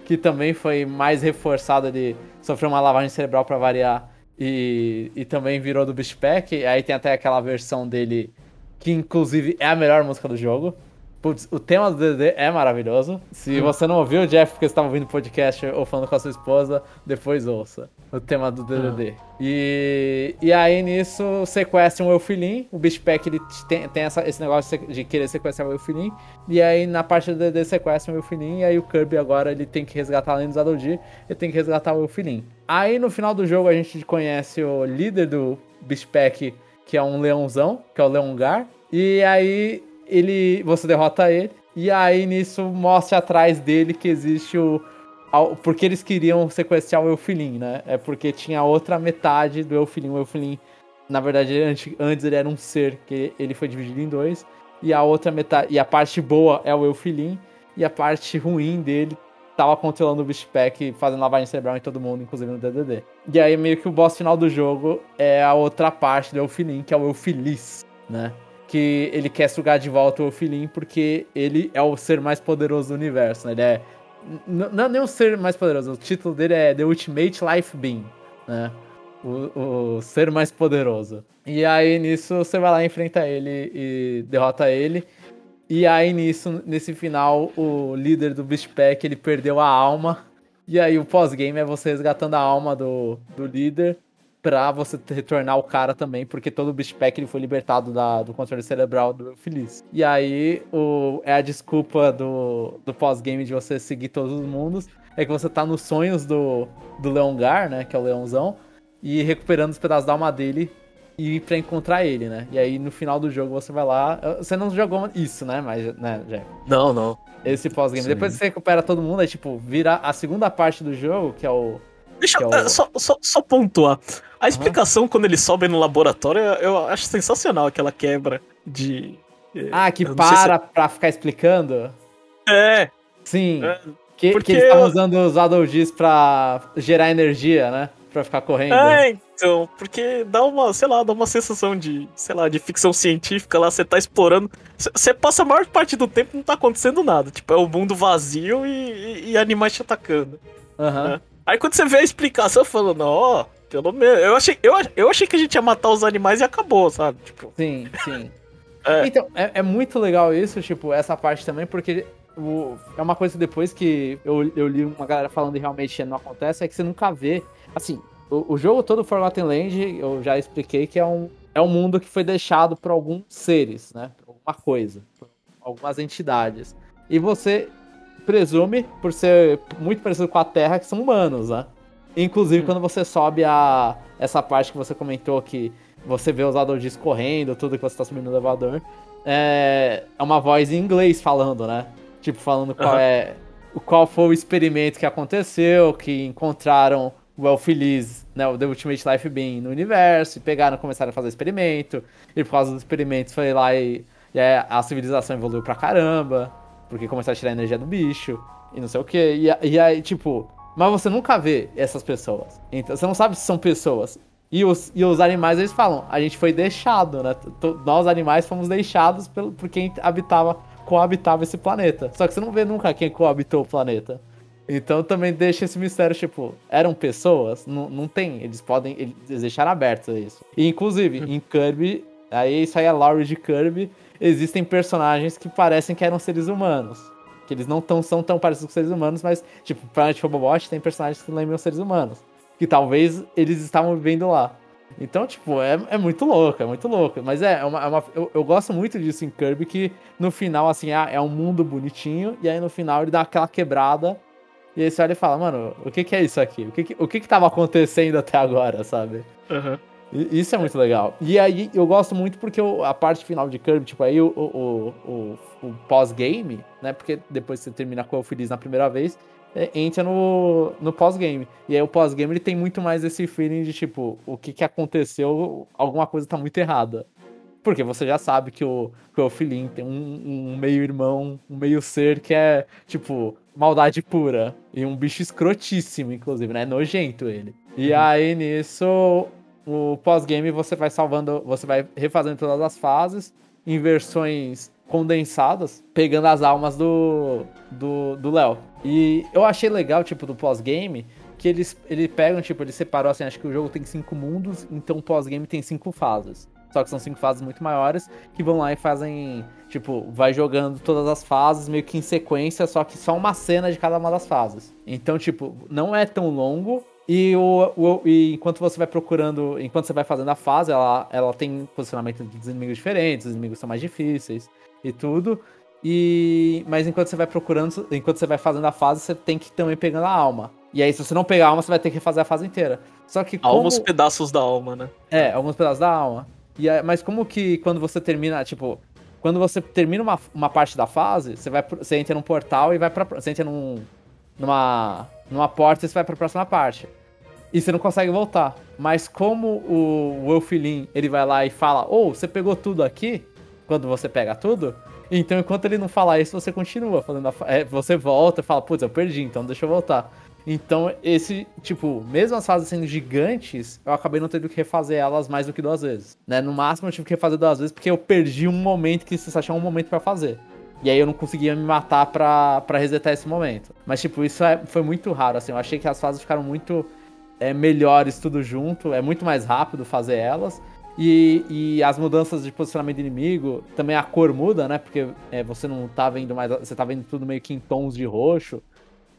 que também foi mais reforçado, ele sofreu uma lavagem cerebral para variar e, e também virou do Beast Pack. Aí tem até aquela versão dele que, inclusive, é a melhor música do jogo. Putz, o tema do DD é maravilhoso. Se hum. você não ouviu, Jeff, porque você estava ouvindo o podcast ou falando com a sua esposa, depois ouça o tema do DDD. Hum. E, e aí nisso sequestram o Eufilin. O Beast Pack ele tem, tem essa, esse negócio de querer sequestrar o Eufilin. E aí na parte do DDD sequestram o Eufilin. E aí o Kirby agora ele tem que resgatar além dos Adoldir, ele tem que resgatar o Eufilin. Aí no final do jogo a gente conhece o líder do Beast Pack, que é um leãozão, que é o Leongar. E aí ele você derrota ele. E aí nisso mostra atrás dele que existe o. Porque eles queriam sequestrar o Eufilin, né? É porque tinha outra metade do Eufilin. O Eufilin, na verdade, antes ele era um ser que ele foi dividido em dois. E a outra metade. E a parte boa é o Eufilin. E a parte ruim dele tava controlando o Beastpack, fazendo lavagem cerebral em todo mundo, inclusive no DDD. E aí meio que o boss final do jogo é a outra parte do Elfilin, que é o Elfilis, né? Que ele quer sugar de volta o Elfilin porque ele é o ser mais poderoso do universo, né? Ele é... Não é nem o ser mais poderoso, o título dele é The Ultimate Life Being, né? O, o ser mais poderoso. E aí nisso você vai lá, enfrenta ele e derrota ele. E aí, nisso, nesse final, o líder do Beast Pack, ele perdeu a alma. E aí, o pós-game é você resgatando a alma do, do líder pra você retornar o cara também, porque todo o Beast Pack ele foi libertado da, do controle cerebral do Feliz. E aí, o, é a desculpa do, do pós-game de você seguir todos os mundos, é que você tá nos sonhos do, do Leongar, né, que é o leãozão, e recuperando os pedaços da alma dele e ir pra encontrar ele, né? E aí no final do jogo você vai lá. Você não jogou isso, né? Mas, né, Jack?
Não, não.
Esse pós-game. Depois você recupera todo mundo, aí, tipo, vira a segunda parte do jogo, que é o.
Deixa
eu
é o... só, só, só pontuar. A explicação uhum. quando eles sobem no laboratório, eu acho sensacional aquela quebra de.
Eh, ah, que para se... pra ficar explicando?
É.
Sim. É. Que, Porque... que eles estavam usando os Adolgis pra gerar energia, né? Pra ficar correndo.
É, então, porque dá uma, sei lá, dá uma sensação de, sei lá, de ficção científica lá, você tá explorando. Você passa a maior parte do tempo não tá acontecendo nada. Tipo, é o mundo vazio e, e, e animais te atacando.
Uhum. Né?
Aí quando você vê a explicação, falando, ó, oh, pelo menos. Eu achei, eu, eu achei que a gente ia matar os animais e acabou, sabe? Tipo.
Sim, sim. é. Então, é, é muito legal isso, tipo, essa parte também, porque o, é uma coisa depois que eu, eu li uma galera falando e realmente não acontece, é que você nunca vê. Assim, o, o jogo todo Forgotten Land, eu já expliquei que é um, é um mundo que foi deixado por alguns seres, né? Por alguma coisa, por algumas entidades. E você presume, por ser muito parecido com a Terra, que são humanos, né? Inclusive, hum. quando você sobe a essa parte que você comentou que você vê os Adodis correndo, tudo que você tá subindo no elevador, é, é uma voz em inglês falando, né? Tipo, falando qual uhum. é. Qual foi o experimento que aconteceu, que encontraram o El Feliz, né, o The Ultimate Life Being no universo, e pegaram e começaram a fazer experimento, e por causa dos experimentos foi lá e, e a civilização evoluiu pra caramba, porque começaram a tirar a energia do bicho, e não sei o que, e, aí, tipo, mas você nunca vê essas pessoas, então você não sabe se são pessoas. E os, e os animais, eles falam, a gente foi deixado, né? Nós animais fomos deixados pelo, por quem habitava coabitava esse planeta. Só que você não vê nunca quem coabitou o planeta. Então também deixa esse mistério, tipo, eram pessoas? Não, não tem, eles podem, eles deixaram aberto isso. E inclusive, em Kirby, aí isso aí é de Kirby, existem personagens que parecem que eram seres humanos. Que eles não tão, são tão parecidos com seres humanos, mas, tipo, Planet Robobot tem personagens que lembram seres humanos. Que talvez eles estavam vivendo lá. Então, tipo, é, é muito louco, é muito louco. Mas é, é uma, é uma eu, eu, gosto muito disso em Kirby, que no final, assim, é, é um mundo bonitinho, e aí no final ele dá aquela quebrada, e aí você olha e fala, mano, o que que é isso aqui? O que que, o que, que tava acontecendo até agora, sabe?
Uhum.
Isso é muito legal. E aí eu gosto muito porque a parte final de Kirby, tipo, aí o, o, o, o pós-game, né? Porque depois você termina com o Feliz na primeira vez, é, entra no, no pós-game. E aí o pós-game ele tem muito mais esse feeling de tipo, o que, que aconteceu, alguma coisa tá muito errada. Porque você já sabe que o, que o Filin tem um, um meio-irmão, um meio-ser que é, tipo, maldade pura. E um bicho escrotíssimo, inclusive, né? Nojento ele. E uhum. aí nisso, o pós-game você vai salvando, você vai refazendo todas as fases em versões condensadas, pegando as almas do do do Léo. E eu achei legal, tipo, do pós-game, que eles ele pegam, tipo, ele separou assim, acho que o jogo tem cinco mundos, então o pós-game tem cinco fases. Só que são cinco fases muito maiores que vão lá e fazem, tipo, vai jogando todas as fases meio que em sequência, só que só uma cena de cada uma das fases. Então, tipo, não é tão longo, e, o, o, e enquanto você vai procurando, enquanto você vai fazendo a fase, ela, ela tem posicionamento de inimigos diferentes, os inimigos são mais difíceis e tudo. E mas enquanto você vai procurando, enquanto você vai fazendo a fase, você tem que também pegando a alma. E aí, se você não pegar a alma, você vai ter que fazer a fase inteira. Só que
como... Alguns pedaços da alma, né?
É, alguns pedaços da alma. E aí, mas como que quando você termina, tipo, quando você termina uma, uma parte da fase, você vai você entra num portal e vai para você entra num, numa numa porta e você vai para a próxima parte e você não consegue voltar. Mas como o Wolfilin, ele vai lá e fala, ou oh, você pegou tudo aqui, quando você pega tudo, então enquanto ele não falar isso, você continua fazendo é, você volta e fala, putz, eu perdi, então deixa eu voltar. Então, esse, tipo, mesmo as fases sendo gigantes, eu acabei não tendo que refazer elas mais do que duas vezes. Né? No máximo eu tive que refazer duas vezes porque eu perdi um momento que você achava um momento para fazer. E aí eu não conseguia me matar pra resetar esse momento. Mas, tipo, isso é, foi muito raro, assim. Eu achei que as fases ficaram muito é, melhores tudo junto, é muito mais rápido fazer elas. E, e as mudanças de posicionamento do inimigo, também a cor muda, né? Porque é, você não tá vendo mais. Você tá vendo tudo meio que em tons de roxo.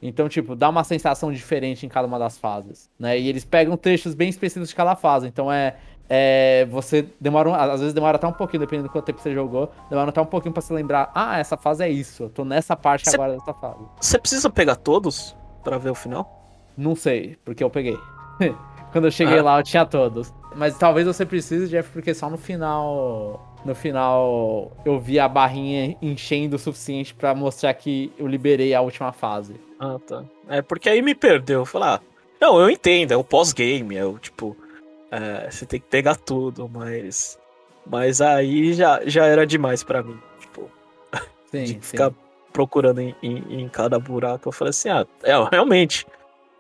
Então, tipo, dá uma sensação diferente em cada uma das fases, né? E eles pegam trechos bem específicos de cada fase. Então é. é você demora. Às vezes demora até um pouquinho, dependendo do quanto tempo você jogou. Demora até um pouquinho pra se lembrar. Ah, essa fase é isso. Eu tô nessa parte cê, agora dessa fase.
Você precisa pegar todos para ver o final?
Não sei, porque eu peguei. Quando eu cheguei ah. lá, eu tinha todos. Mas talvez você precise, Jeff, porque só no final. No final eu vi a barrinha enchendo o suficiente para mostrar que eu liberei a última fase.
Ah, tá. É porque aí me perdeu. Falar, ah, não, eu entendo, é o pós-game, é o tipo. É, você tem que pegar tudo, mas. Mas aí já, já era demais para mim. Tipo, sim, de ficar procurando em, em, em, cada buraco. Eu falei assim, ah, é, realmente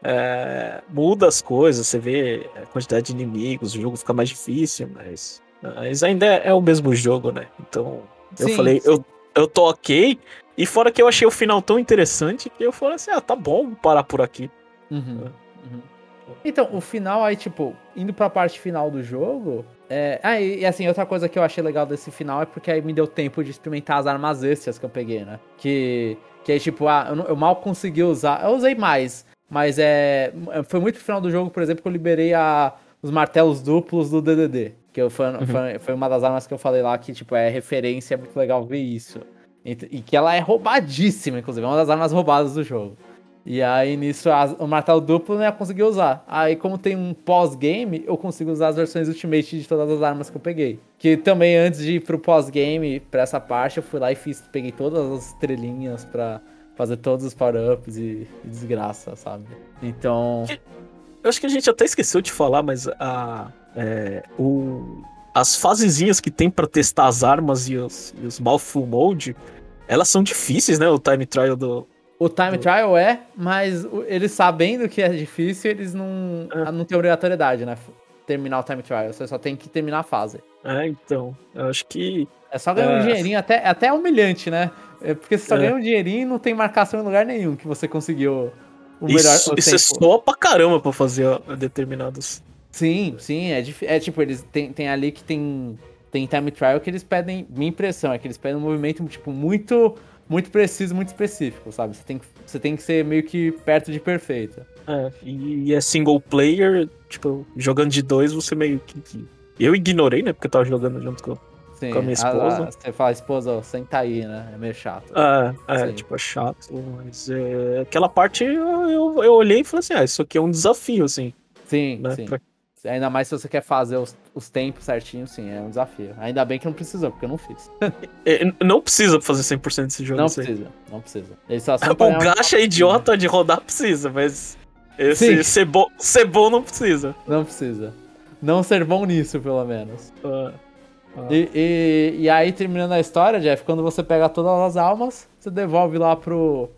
é, muda as coisas, você vê a quantidade de inimigos, o jogo fica mais difícil, mas, mas ainda é, é o mesmo jogo, né? Então eu sim, falei, sim. Eu, eu tô ok. E fora que eu achei o final tão interessante que eu falei assim: ah, tá bom, vou parar por aqui.
Uhum, uhum. Então, o final aí, tipo, indo pra parte final do jogo. É... Ah, e, e, assim, outra coisa que eu achei legal desse final é porque aí me deu tempo de experimentar as armas extras que eu peguei, né? Que, que aí, tipo, ah, eu, eu mal consegui usar. Eu usei mais, mas é. Foi muito no final do jogo, por exemplo, que eu liberei a, os martelos duplos do DDD. Que eu, foi, uhum. foi, foi, uma das armas que eu falei lá que, tipo, é referência, é muito legal ver isso. E, e, que ela é roubadíssima, inclusive, é uma das armas roubadas do jogo. E aí, nisso, a, o martelo duplo não ia conseguir usar. Aí, como tem um pós-game, eu consigo usar as versões Ultimate de todas as armas que eu peguei. Que também, antes de ir pro pós-game, pra essa parte, eu fui lá e fiz, peguei todas as estrelinhas pra fazer todos os power-ups e, e, desgraça, sabe? Então.
Eu acho que a gente até esqueceu de falar, mas a. É, o, as fasezinhas que tem para testar as armas e os, e os Mouthful Mode, elas são difíceis, né? O time trial do.
O time do... trial é, mas eles sabendo que é difícil, eles não, é. não tem obrigatoriedade, né? Terminar o time trial. Você só tem que terminar a fase.
É, então. Eu acho que.
É só ganhar é... um dinheirinho, até, até humilhante, né? É porque você só
É.
ganha um dinheirinho e não tem marcação em lugar nenhum que você conseguiu o melhor
Isso, isso é só pra caramba pra fazer determinados.
Sim, sim, é, é tipo, eles tem, tem ali que tem, tem time trial que eles pedem, minha impressão é que eles pedem um movimento, tipo, muito, muito preciso, muito específico, sabe? Você tem, que, você tem que ser meio que perto de perfeito.
É, e é single player, tipo, jogando de dois, você meio que. que- Eu ignorei, né? Porque eu tava jogando junto com.
Sim,
Com a minha esposa.
a- você fala, esposa, senta aí, né? É meio chato.
É,
Sim.
tipo, é chato, mas é, aquela parte eu, eu, eu olhei e falei assim, ah, isso aqui é um desafio, assim,
Sim,
né?
sim.
pra-
Ainda mais se você quer fazer os, os tempos certinho, sim, é um desafio. Ainda bem que não precisou, porque eu não fiz.
É, não precisa fazer 100% desse jogo,
Não
assim.
precisa, não precisa. Ele só
O gacha idiota de rodar precisa, mas esse ser, bo ser bom não precisa.
Não precisa. Não ser bom nisso, pelo menos.
Ah,
E, e, e aí, terminando a história, Jeff, quando você pega todas as almas, você devolve lá pro,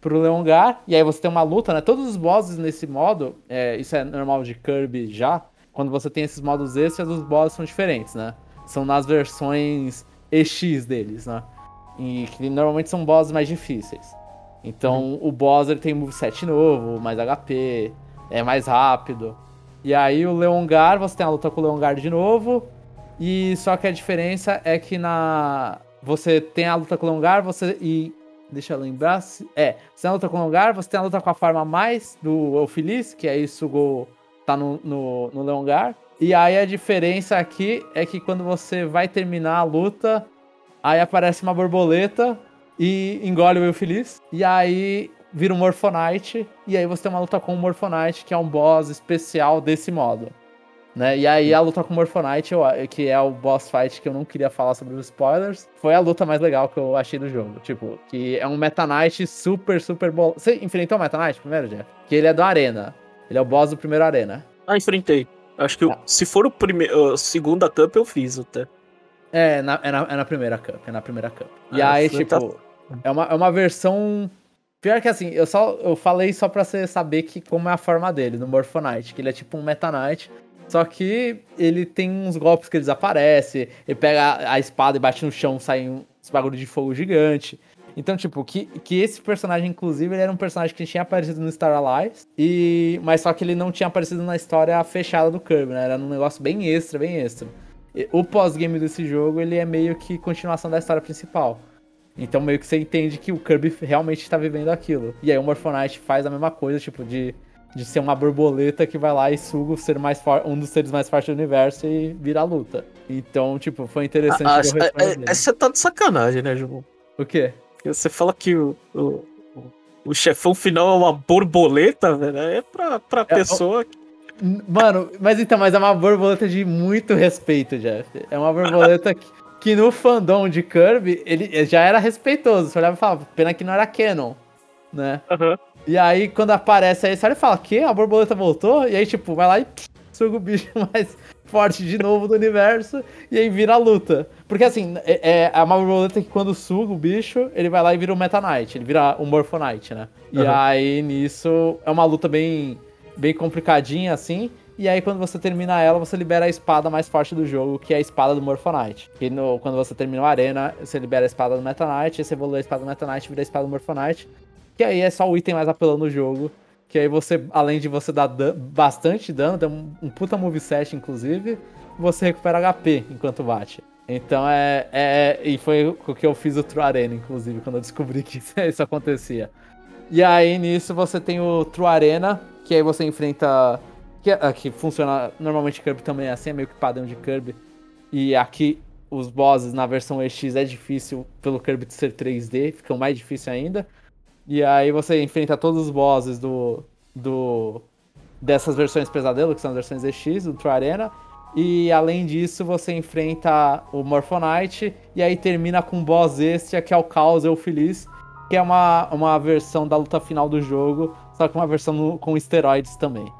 pro Leongar, e aí você tem uma luta, né? Todos os bosses nesse modo, é, isso é normal de Kirby já, quando você tem esses modos extras, os bosses são diferentes, né? São nas versões EX deles, né? E que normalmente são bosses mais difíceis. Então, o boss ele tem moveset novo, mais HP, é mais rápido. E aí o Leongar, você tem a luta com o Leongar de novo, e só que a diferença é que na. Você tem a luta com o Longar, você. E. Deixa eu lembrar. É, você tem a luta com o Longar, você tem a luta com a forma mais do Eufeliz, que aí Sugo tá no, no, no Leongar. E aí a diferença aqui é que quando você vai terminar a luta, aí aparece uma borboleta e engole o Eufeliz. E aí vira um Morphonite. E aí você tem uma luta com o Morphonite, que é um boss especial desse modo. Né? E aí a luta com o Morphonite, que é o boss fight que eu não queria falar sobre os spoilers, foi a luta mais legal que eu achei do jogo. Tipo, que é um Meta Knight super, super bol... Você enfrentou o Meta Knight primeiro, Jeff? Que ele é do Arena. Ele é o boss do primeiro Arena.
Ah, enfrentei. Acho que eu-
Ah.
se for o primeiro, segunda cup eu fiz até.
É, na, é, na, é na primeira Cup, é na primeira Cup. E
Ah,
aí, tipo, é uma, é uma versão... Pior que assim, eu só eu falei só pra você saber que como é a forma dele, no Morphonite, que ele é tipo um Meta Knight, só que ele tem uns golpes que ele desaparece, ele pega a, espada e bate no chão, sai um bagulho de fogo gigante. Então, tipo, que, que esse personagem, inclusive, ele era um personagem que tinha aparecido no Star Allies, e, mas só que ele não tinha aparecido na história fechada do Kirby, né? Era um negócio bem extra, bem extra. E O pós-game desse jogo, ele é meio que continuação da história principal. Então meio que você entende que o Kirby realmente está vivendo aquilo. E aí o Morphonite faz a mesma coisa, tipo, de, de ser uma borboleta que vai lá e suga o ser mais um dos seres mais fortes do universo e vira a luta. Então, tipo, foi interessante
Ah, ah, é- Você tá de sacanagem, né, João?
O quê?
Porque Você fala que o, o, o- chefão final é uma borboleta, velho. É pra, pra
É,
pessoa. que-
Mano, mas então, mas é uma borboleta de muito respeito, Jeff. É uma borboleta que, que no fandom de Kirby, ele já era respeitoso. Você olhava e falava, pena que não era canon, né?
Aham.
E aí, quando aparece aí, você olha e fala, que? A borboleta voltou? E aí, tipo, vai lá e suga o bicho mais forte de novo do universo e aí vira a luta. Porque assim, é, é uma borboleta que quando suga o bicho, ele vai lá e vira o Meta Knight, ele vira o Morphonite, né? E
Aham.
aí, nisso, é uma luta bem, bem complicadinha, assim. E aí, quando você termina ela, você libera a espada mais forte do jogo, que é a espada do Morphonite. E no, quando você termina a arena, você libera a espada do Meta Knight, você evolui a espada do Meta Knight e vira a espada do Morphonite. Que aí é só o item mais apelando do jogo. Que aí você, além de você dar dan- bastante dano, dá um, um puta moveset, inclusive, você recupera HP enquanto bate. Então é, é. E foi o que eu fiz o True Arena, inclusive, quando eu descobri que isso, acontecia. E aí nisso você tem o True Arena, que aí você enfrenta. Que, é- que funciona. Normalmente Kirby também é assim, é meio que padrão de Kirby. E aqui os bosses na versão EX é difícil pelo Kirby ser 3D, ficam mais difícil ainda. E aí você enfrenta todos os bosses do. do dessas versões pesadelo, que são as versões EX, do True Arena. E além disso, você enfrenta o Morphonite e aí termina com um boss extra, que é o Caos Eu Feliz, que é uma, uma versão da luta final do jogo, só que uma versão no- com esteroides também.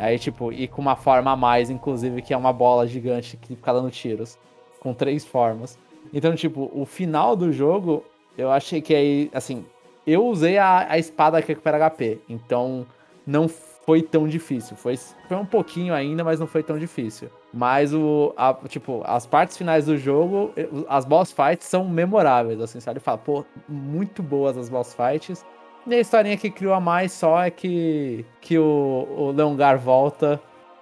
Aí, tipo, e com uma forma a mais, inclusive, que é uma bola gigante que fica dando tiros. Com três formas. Então, tipo, o final do jogo, eu achei que aí, assim, eu usei a, a espada que recupera HP. Então, não foi tão difícil. Foi, foi um pouquinho ainda, mas não foi tão difícil. Mas o, a, tipo, as partes finais do jogo, as boss fights são memoráveis, assim, sabe? Fala, pô, muito boas as boss fights. E a historinha que criou a mais só é que, que o, o Leongar volta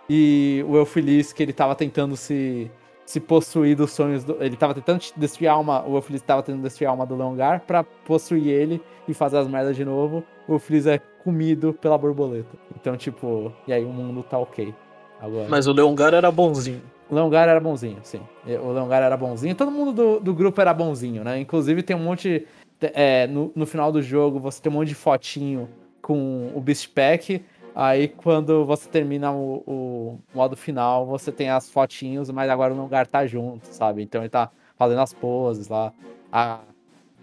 e o Eufeliz, que ele tava tentando se, se possuir dos sonhos. Do, ele tava tentando destruir a alma. O Eufeliz tava tentando destruir a alma do Leongar pra possuir ele e fazer as merdas de novo. O Eufeliz é comido pela borboleta. Então, tipo, e aí o mundo tá ok.
Agora. Mas o Leongar era bonzinho.
O Leongar era bonzinho, sim. O Leongar era bonzinho. Todo mundo do, do grupo era bonzinho, né? Inclusive tem um monte. É, no, no final do jogo você tem um monte de fotinho com o Beast Pack. Aí quando você termina o, o, modo final, você tem as fotinhos, mas agora o Leongar tá junto, sabe? Então ele tá fazendo as poses lá. A,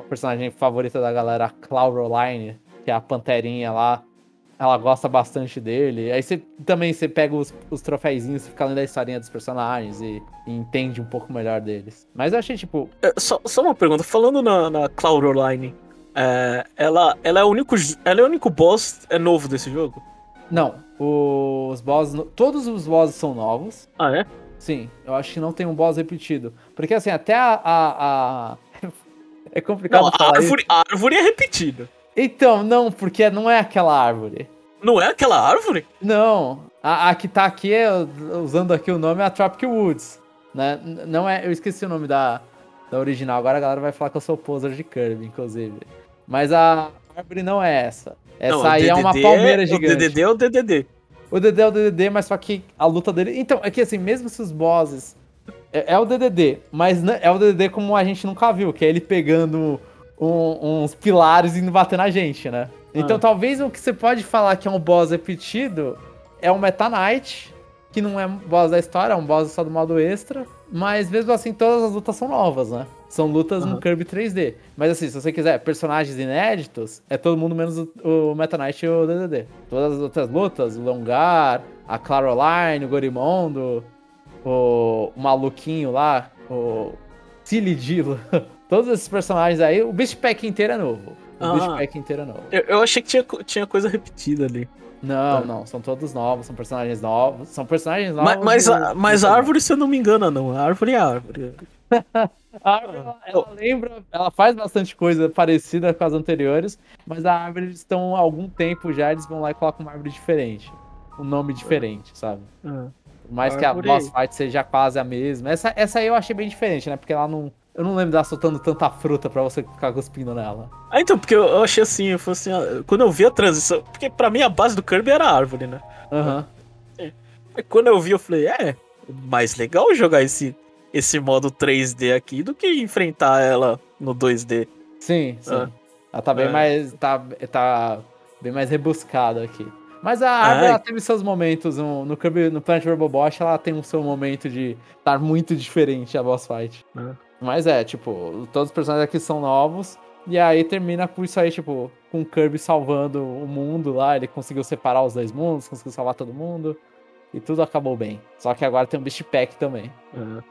personagem favorita da galera, a Clouroline, que é a panterinha lá, ela gosta bastante dele. Aí você também você pega os, os troféuzinhos, fica lendo a historinha dos personagens e, e, entende um pouco melhor deles. Mas eu achei, tipo.
É, só, só uma pergunta, falando na, na Cloud Online, é, ela, ela, é o único, ela é o único boss é novo desse jogo?
Não. Os bosses. Todos os bosses são novos.
Ah, é?
Sim, eu acho que não tem um boss repetido. Porque assim, até a. a, a... é complicado não,
falar. A árvore, a árvore é repetida.
Então, não, porque não é aquela árvore.
Não é aquela árvore?
Não. A, a que tá aqui, usando aqui o nome, é a Tropic Woods. Né? Não é, eu esqueci o nome da, da original. Agora a galera vai falar que eu sou poser de Kirby, inclusive. Mas a árvore não é essa. Essa não, aí é uma palmeira gigante.
O DDD é o DDD.
O DDD é o DDD, mas só que a luta dele... Então, é que assim, mesmo se os bosses... É, é o DDD, mas é o DDD como a gente nunca viu, que é ele pegando um, uns pilares indo bater na gente, né? Então ah. talvez o que você pode falar que é um boss repetido é o Meta Knight, que não é boss da história, é um boss só do modo extra. Mas mesmo assim, todas as lutas são novas, né? São lutas uhum. no Kirby 3D. Mas assim, se você quiser personagens inéditos, é todo mundo menos o, o Meta Knight e o DDD. Todas as outras lutas, o Longar, a Claroline, o Gorimondo, o, o maluquinho lá, o Silidilo. Todos esses personagens aí, o Beast Pack inteiro é novo. O ah, Beast Pack inteiro é novo.
Eu, eu, achei que tinha, tinha coisa repetida ali.
Não, ah. não, são todos novos, são personagens novos. São personagens novos.
Mas, mas, a, mas a árvore, se eu não me engano, não. A árvore é a árvore.
a árvore, ela, ela, lembra, ela faz bastante coisa parecida com as anteriores, mas a árvore eles estão há algum tempo já, eles vão lá e colocam uma árvore diferente. Um nome diferente, sabe? Uhum. Por mais a que a boss fight seja quase a mesma. Essa, essa aí eu achei bem diferente, né? Porque ela não eu não lembro dela soltando tanta fruta pra você ficar cuspindo nela.
Ah, então, porque eu, achei assim, eu falei assim, quando eu vi a transição. Porque pra mim a base do Kirby era a árvore, né?
Aham.
Uhum. Quando eu vi, eu falei, é, mais legal jogar esse, esse modo 3D aqui do que enfrentar ela no 2D.
Sim, sim. Ah. Ela tá bem é. mais. Tá, tá bem mais rebuscada aqui. Mas a árvore ela teve seus momentos no, no, Kirby, no Planet Robobosh, ela tem um seu momento de estar muito diferente a boss fight. É. Mas é, tipo, todos os personagens aqui são novos. E aí termina com isso aí, tipo, com o Kirby salvando o mundo lá. Ele conseguiu separar os dois mundos, conseguiu salvar todo mundo. E tudo acabou bem. Só que agora tem um Beast Pack também.
Uhum.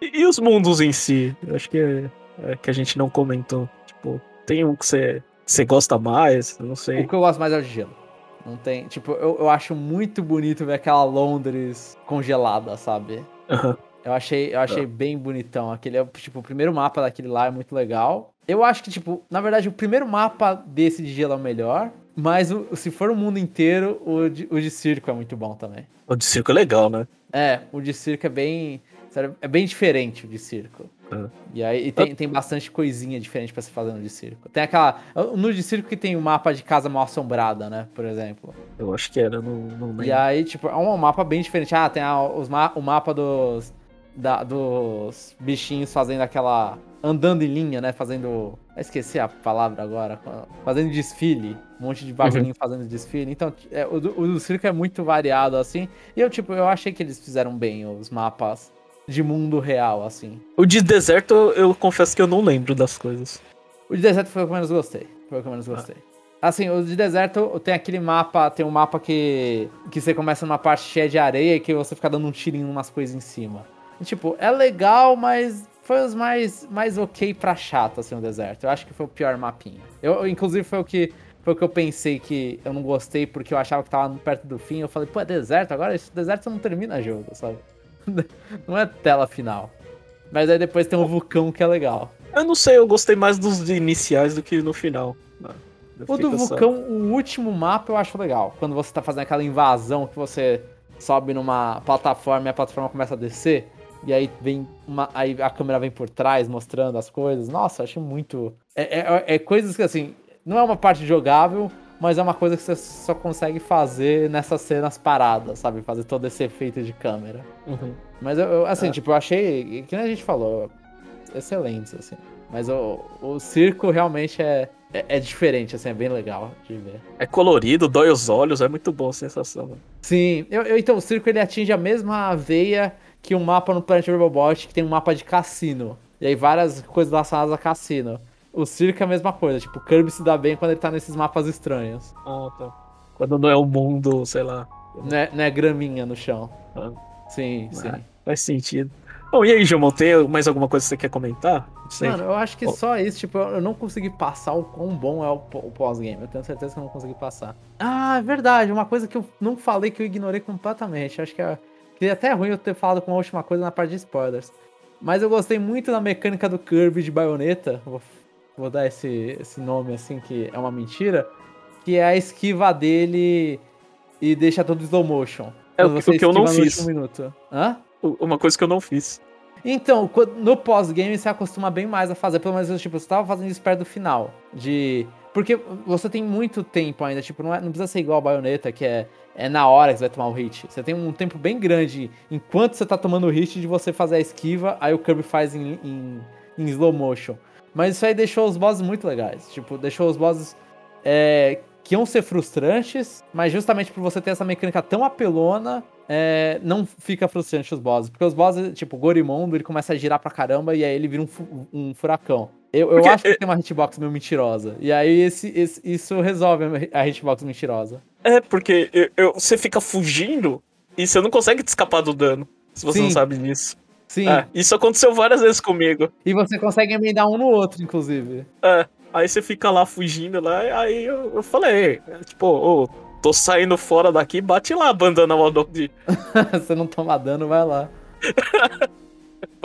E, e, os mundos em si? Eu acho que é, é, que a gente não comentou. Tipo, tem um que você, você gosta mais? não sei.
O que eu gosto mais é o de gelo. Não tem. Tipo, eu, eu acho muito bonito ver aquela Londres congelada, sabe?
Uhum.
Eu achei, eu achei bem bonitão. Aquele é, tipo, o primeiro mapa daquele lá é muito legal. Eu acho que, tipo, na verdade, o primeiro mapa desse de gelo é o melhor. Mas o, se for o mundo inteiro, o de, o de circo é muito bom também.
O de circo é legal, né?
É, o de circo é bem. É bem diferente o de circo. Uhum. E aí e tem, tem bastante coisinha diferente para se fazer no de circo. Tem aquela. No de circo que tem o um mapa de casa mal assombrada, né? Por exemplo.
Eu acho que era, não, não lembro.
E aí, tipo, é um mapa bem diferente. Ah, tem a, os ma o mapa dos da, dos bichinhos fazendo aquela. andando em linha, né? Fazendo. Esqueci a palavra agora. Fazendo desfile. Um monte de bagulhinho uhum. fazendo desfile. Então, é, o, o circo é muito variado, assim. E eu, tipo, eu achei que eles fizeram bem os mapas de mundo real, assim.
O de deserto, eu confesso que eu não lembro das coisas.
O de deserto foi o que eu menos gostei. Foi o que eu menos gostei. Ah. Assim, o de deserto tem aquele mapa, tem um mapa que, que você começa numa parte cheia de areia e que você fica dando um tirinho em umas coisas em cima. Tipo, é legal, mas foi os mais, mais ok pra chato, assim, o deserto. Eu acho que foi o pior mapinha. Eu, inclusive, foi o que foi o que eu pensei que eu não gostei porque eu achava que tava perto do fim. Eu falei, pô, é deserto, agora esse deserto não termina jogo, sabe? não é tela final. Mas aí depois tem um vulcão que é legal.
Eu não sei, eu gostei mais dos iniciais do que no final. Eu
O do vulcão, o último mapa eu acho legal. Quando você tá fazendo aquela invasão que você sobe numa plataforma e a plataforma começa a descer. E aí vem uma. Aí a câmera vem por trás mostrando as coisas. Nossa, achei muito. É, é, é coisas que assim. Não é uma parte jogável, mas é uma coisa que você só consegue fazer nessas cenas paradas, sabe? Fazer todo esse efeito de câmera.
Uhum.
Mas eu, eu, assim,
É.
tipo, eu achei. Que nem a gente falou, excelentes, assim. Mas o, o circo realmente é, é, é diferente, assim, é bem legal de ver.
É colorido, dói os olhos, é muito boa a sensação. né?
Sim, eu, eu- então o circo ele atinge a mesma veia que o mapa no Planet Robot, que tem um mapa de cassino. E aí várias coisas relacionadas a cassino. O circo é a mesma coisa, tipo, o Kirby se dá bem quando ele tá nesses mapas estranhos.
Ah, tá. Quando não é o mundo, sei lá.
Não é, não é graminha no chão.
Ah.
Sim, sim.
Ah, Faz sentido. Bom, e aí, Gilmão, tem mais alguma coisa que você quer comentar? Não sei.
Mano, eu acho que
Ó.
só isso, tipo, eu não consegui passar o quão bom é o pós-game. Eu tenho certeza que eu não consegui passar. Ah, é verdade, uma coisa que eu não falei que eu ignorei completamente. Acho que é, que é até ruim eu ter falado com a última coisa na parte de spoilers. Mas eu gostei muito da mecânica do Kirby de baioneta. Vou, vou dar esse, esse nome assim, que é uma mentira. Que é a esquiva dele e deixa tudo slow motion.
É o que- eu não fiz.
minuto. Hã?
Uma coisa que eu não fiz.
Então, no pós-game você acostuma bem mais a fazer, pelo menos tipo, você tava fazendo isso perto do final. De. Porque você tem muito tempo ainda, tipo, não, é- não precisa ser igual a baioneta, que é, é na hora que você vai tomar o hit. Você tem um tempo bem grande enquanto você tá tomando o hit de você fazer a esquiva, aí o Kirby faz em, em, em slow motion. Mas isso aí deixou os bosses muito legais. Tipo, deixou os bosses é, que iam ser frustrantes, mas justamente por você ter essa mecânica tão apelona, é, não fica frustrante os bosses. Porque os bosses, tipo, o Gorimondo, ele começa a girar pra caramba e aí ele vira um, um furacão. Eu, eu
Porque-
acho que tem uma hitbox meio mentirosa. E aí esse, esse- isso resolve a hitbox mentirosa.
É, porque eu- eu- você fica fugindo e você não consegue te escapar do dano. Se você não
Sim.
sabe disso.
Sim.
É, isso aconteceu várias vezes comigo.
E você consegue emendar um no outro, inclusive.
É, aí você fica lá fugindo lá, e aí eu, eu falei, é, tipo, ô, tô saindo fora daqui, bate lá a bandana Waldorf.
você não toma dano, vai lá.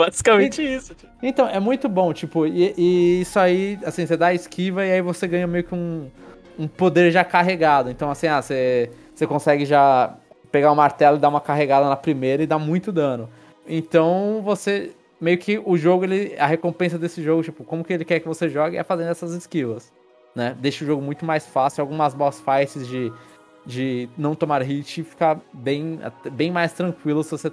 Basicamente isso. tipo.
Então, é muito bom, tipo, e, e isso aí, assim, você dá a esquiva e aí você ganha meio que um, um poder já carregado. Então, assim, ah, você, você consegue já pegar o martelo e dar uma carregada na primeira e dar muito dano. Então, você, meio que o jogo, ele, a recompensa desse jogo, tipo, como que ele quer que você jogue é fazendo essas esquivas, né? Deixa o jogo muito mais fácil, algumas boss fights de, de não tomar hit fica bem, bem mais tranquilo se você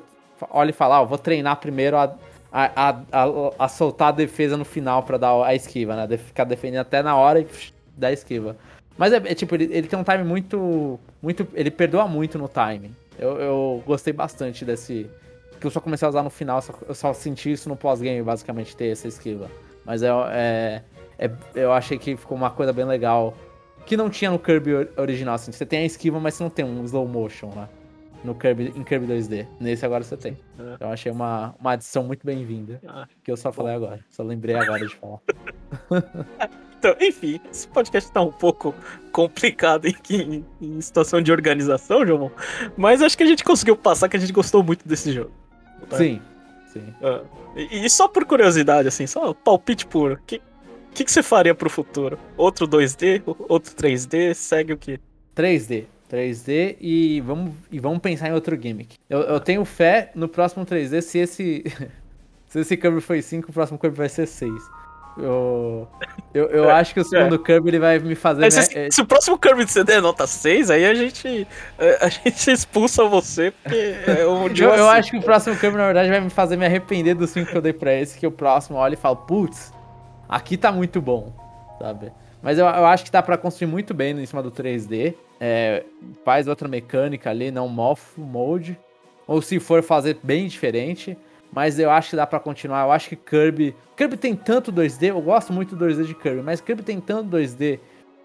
olha e fala, ah, vou treinar primeiro a a, a, a, a soltar a defesa no final pra dar a esquiva, né? De ficar defendendo até na hora e dar a esquiva. Mas é, é tipo, ele, ele tem um time muito. muito ele perdoa muito no timing. Eu, eu gostei bastante desse. Que eu só comecei a usar no final, só- eu só senti isso no pós-game, basicamente, ter essa esquiva. Mas é, é, é- eu achei que ficou uma coisa bem legal. Que não tinha no Kirby or- original, assim. Você tem a esquiva, mas você não tem um slow motion lá. No Kirby, em Kirby 2D. Nesse agora você tem.
É.
Eu achei uma, uma adição muito bem-vinda.
Ah,
Que eu só falei agora. Só lembrei agora de falar.
Então, enfim, esse podcast tá um pouco complicado em, em- em situação de organização, João. Mas acho que a gente conseguiu passar que a gente gostou muito desse jogo.
Sim, sim.
Ah, E, e só por curiosidade, assim, só palpite puro. O que, que, que você faria pro futuro? Outro 2D? Outro 3D? Segue o quê?
3D. 3D e vamos, e vamos pensar em outro gimmick. Eu, eu tenho fé no próximo 3D se esse. se esse Kirby foi 5, o próximo Kirby vai ser 6. Eu, eu, eu
É,
acho que o segundo Kirby ele vai me fazer.
Se,
me- é,
se o próximo Kirby de CD é nota 6, aí a gente, é, a gente expulsa você, porque é um
eu, eu
assim.
acho que o próximo Kirby, na verdade, vai me fazer me arrepender dos 5 que eu dei pra esse, que o próximo olha e fala, putz, aqui tá muito bom, sabe? Mas eu, eu acho que dá pra construir muito bem em cima do 3D. É, faz outra mecânica ali, não Moth Mode. Ou se for fazer bem diferente. Mas eu acho que dá pra continuar. Eu acho que Kirby. Kirby tem tanto 2D. Eu gosto muito do 2D de Kirby. Mas Kirby tem tanto 2D.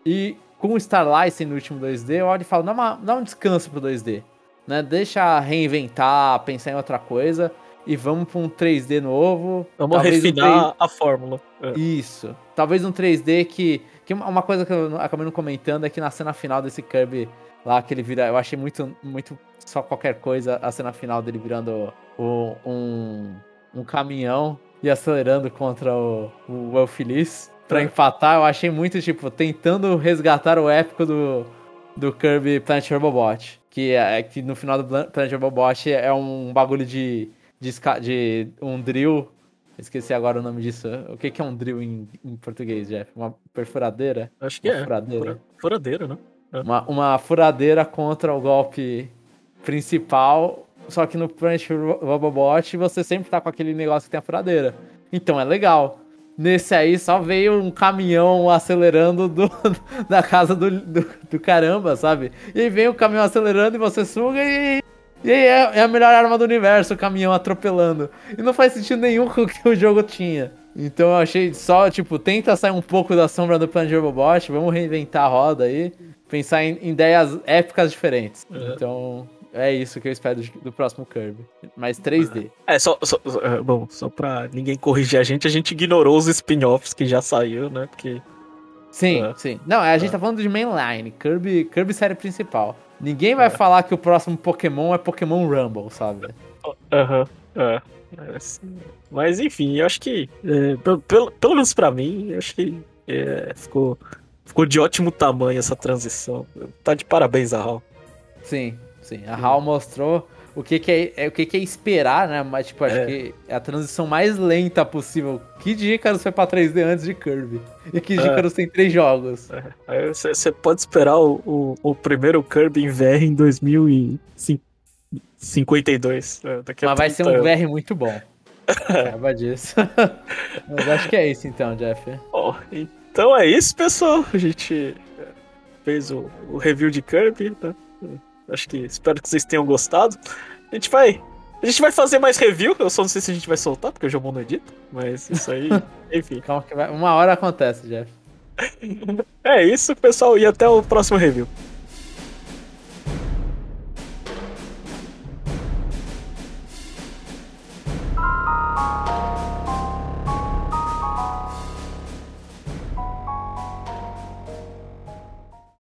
E com o Starlight sendo o último 2D, eu olho e falo: dá, uma- dá um descanso pro 2D. Né? Deixa reinventar, pensar em outra coisa. E vamos pra um 3D novo.
Vamos
Talvez um
refinar a fórmula. É.
isso. Talvez um 3D que, Que uma coisa que eu acabei não comentando é que na cena final desse Kirby lá que ele vira, eu achei muito, muito só qualquer coisa a cena final dele virando o, um, um caminhão e acelerando contra o, o El Feliz pra é. empatar. Eu achei muito, tipo, tentando resgatar o épico do, do Kirby Planet Robobot. Que, é, que no final do Planet Robobot é um bagulho de, de, de um drill Esqueci agora o nome disso. O que, que é um drill em, em português, Jeff? Uma perfuradeira?
Acho que
uma
é.
Furadeira.
Furadeira, né?
É. Uma, uma furadeira contra o golpe principal. Só que no Punch Robobot você sempre tá com aquele negócio que tem a furadeira. Então é legal. Nesse aí só veio um caminhão acelerando do, da casa do, do, do caramba, sabe? E vem o caminhão acelerando e você suga e e aí é, é, a melhor arma do universo, o caminhão atropelando. E não faz sentido nenhum com o que o jogo tinha. Então eu achei só, tipo, tenta sair um pouco da sombra do Planet Robobot, vamos reinventar a roda aí, pensar em, em ideias épicas diferentes. Uhum. Então, é isso que eu espero do, do próximo Kirby. Mais 3D.
É, só, só, é, bom, só pra ninguém corrigir a gente, a gente ignorou os spin-offs que já saiu, né? Porque.
Sim, é. sim. Não, a gente é. tá falando de mainline, Kirby, Kirby série principal. Ninguém vai é. falar que o próximo Pokémon é Pokémon Rumble, sabe?
Aham, uhum, é. Mas enfim, eu acho que, é, pelo, pelo menos pra mim, eu acho que é, ficou, ficou de ótimo tamanho essa transição. Tá de parabéns a HAL.
Sim, sim. A HAL mostrou o que, que é, é, o que, que é esperar, né? Mas, tipo, acho é. que é a transição mais lenta possível. Que Dícaros foi pra 3D antes de Kirby? E que Dícaros é. tem três jogos.
É. Aí você pode esperar o, o, o, primeiro Kirby em VR em 2052.
É, Mas vai ser um VR muito bom. Acaba disso. Mas acho que é isso então, Jeff.
Oh, então é isso, pessoal. A gente fez o, o review de Kirby, né? Acho que espero que vocês tenham gostado. A gente vai. A gente vai fazer mais review. Eu só não sei se a gente vai soltar, porque o Jomon não edita. Mas isso aí, enfim.
Calma que vai. Uma hora acontece, Jeff.
é isso, pessoal. E até o próximo review.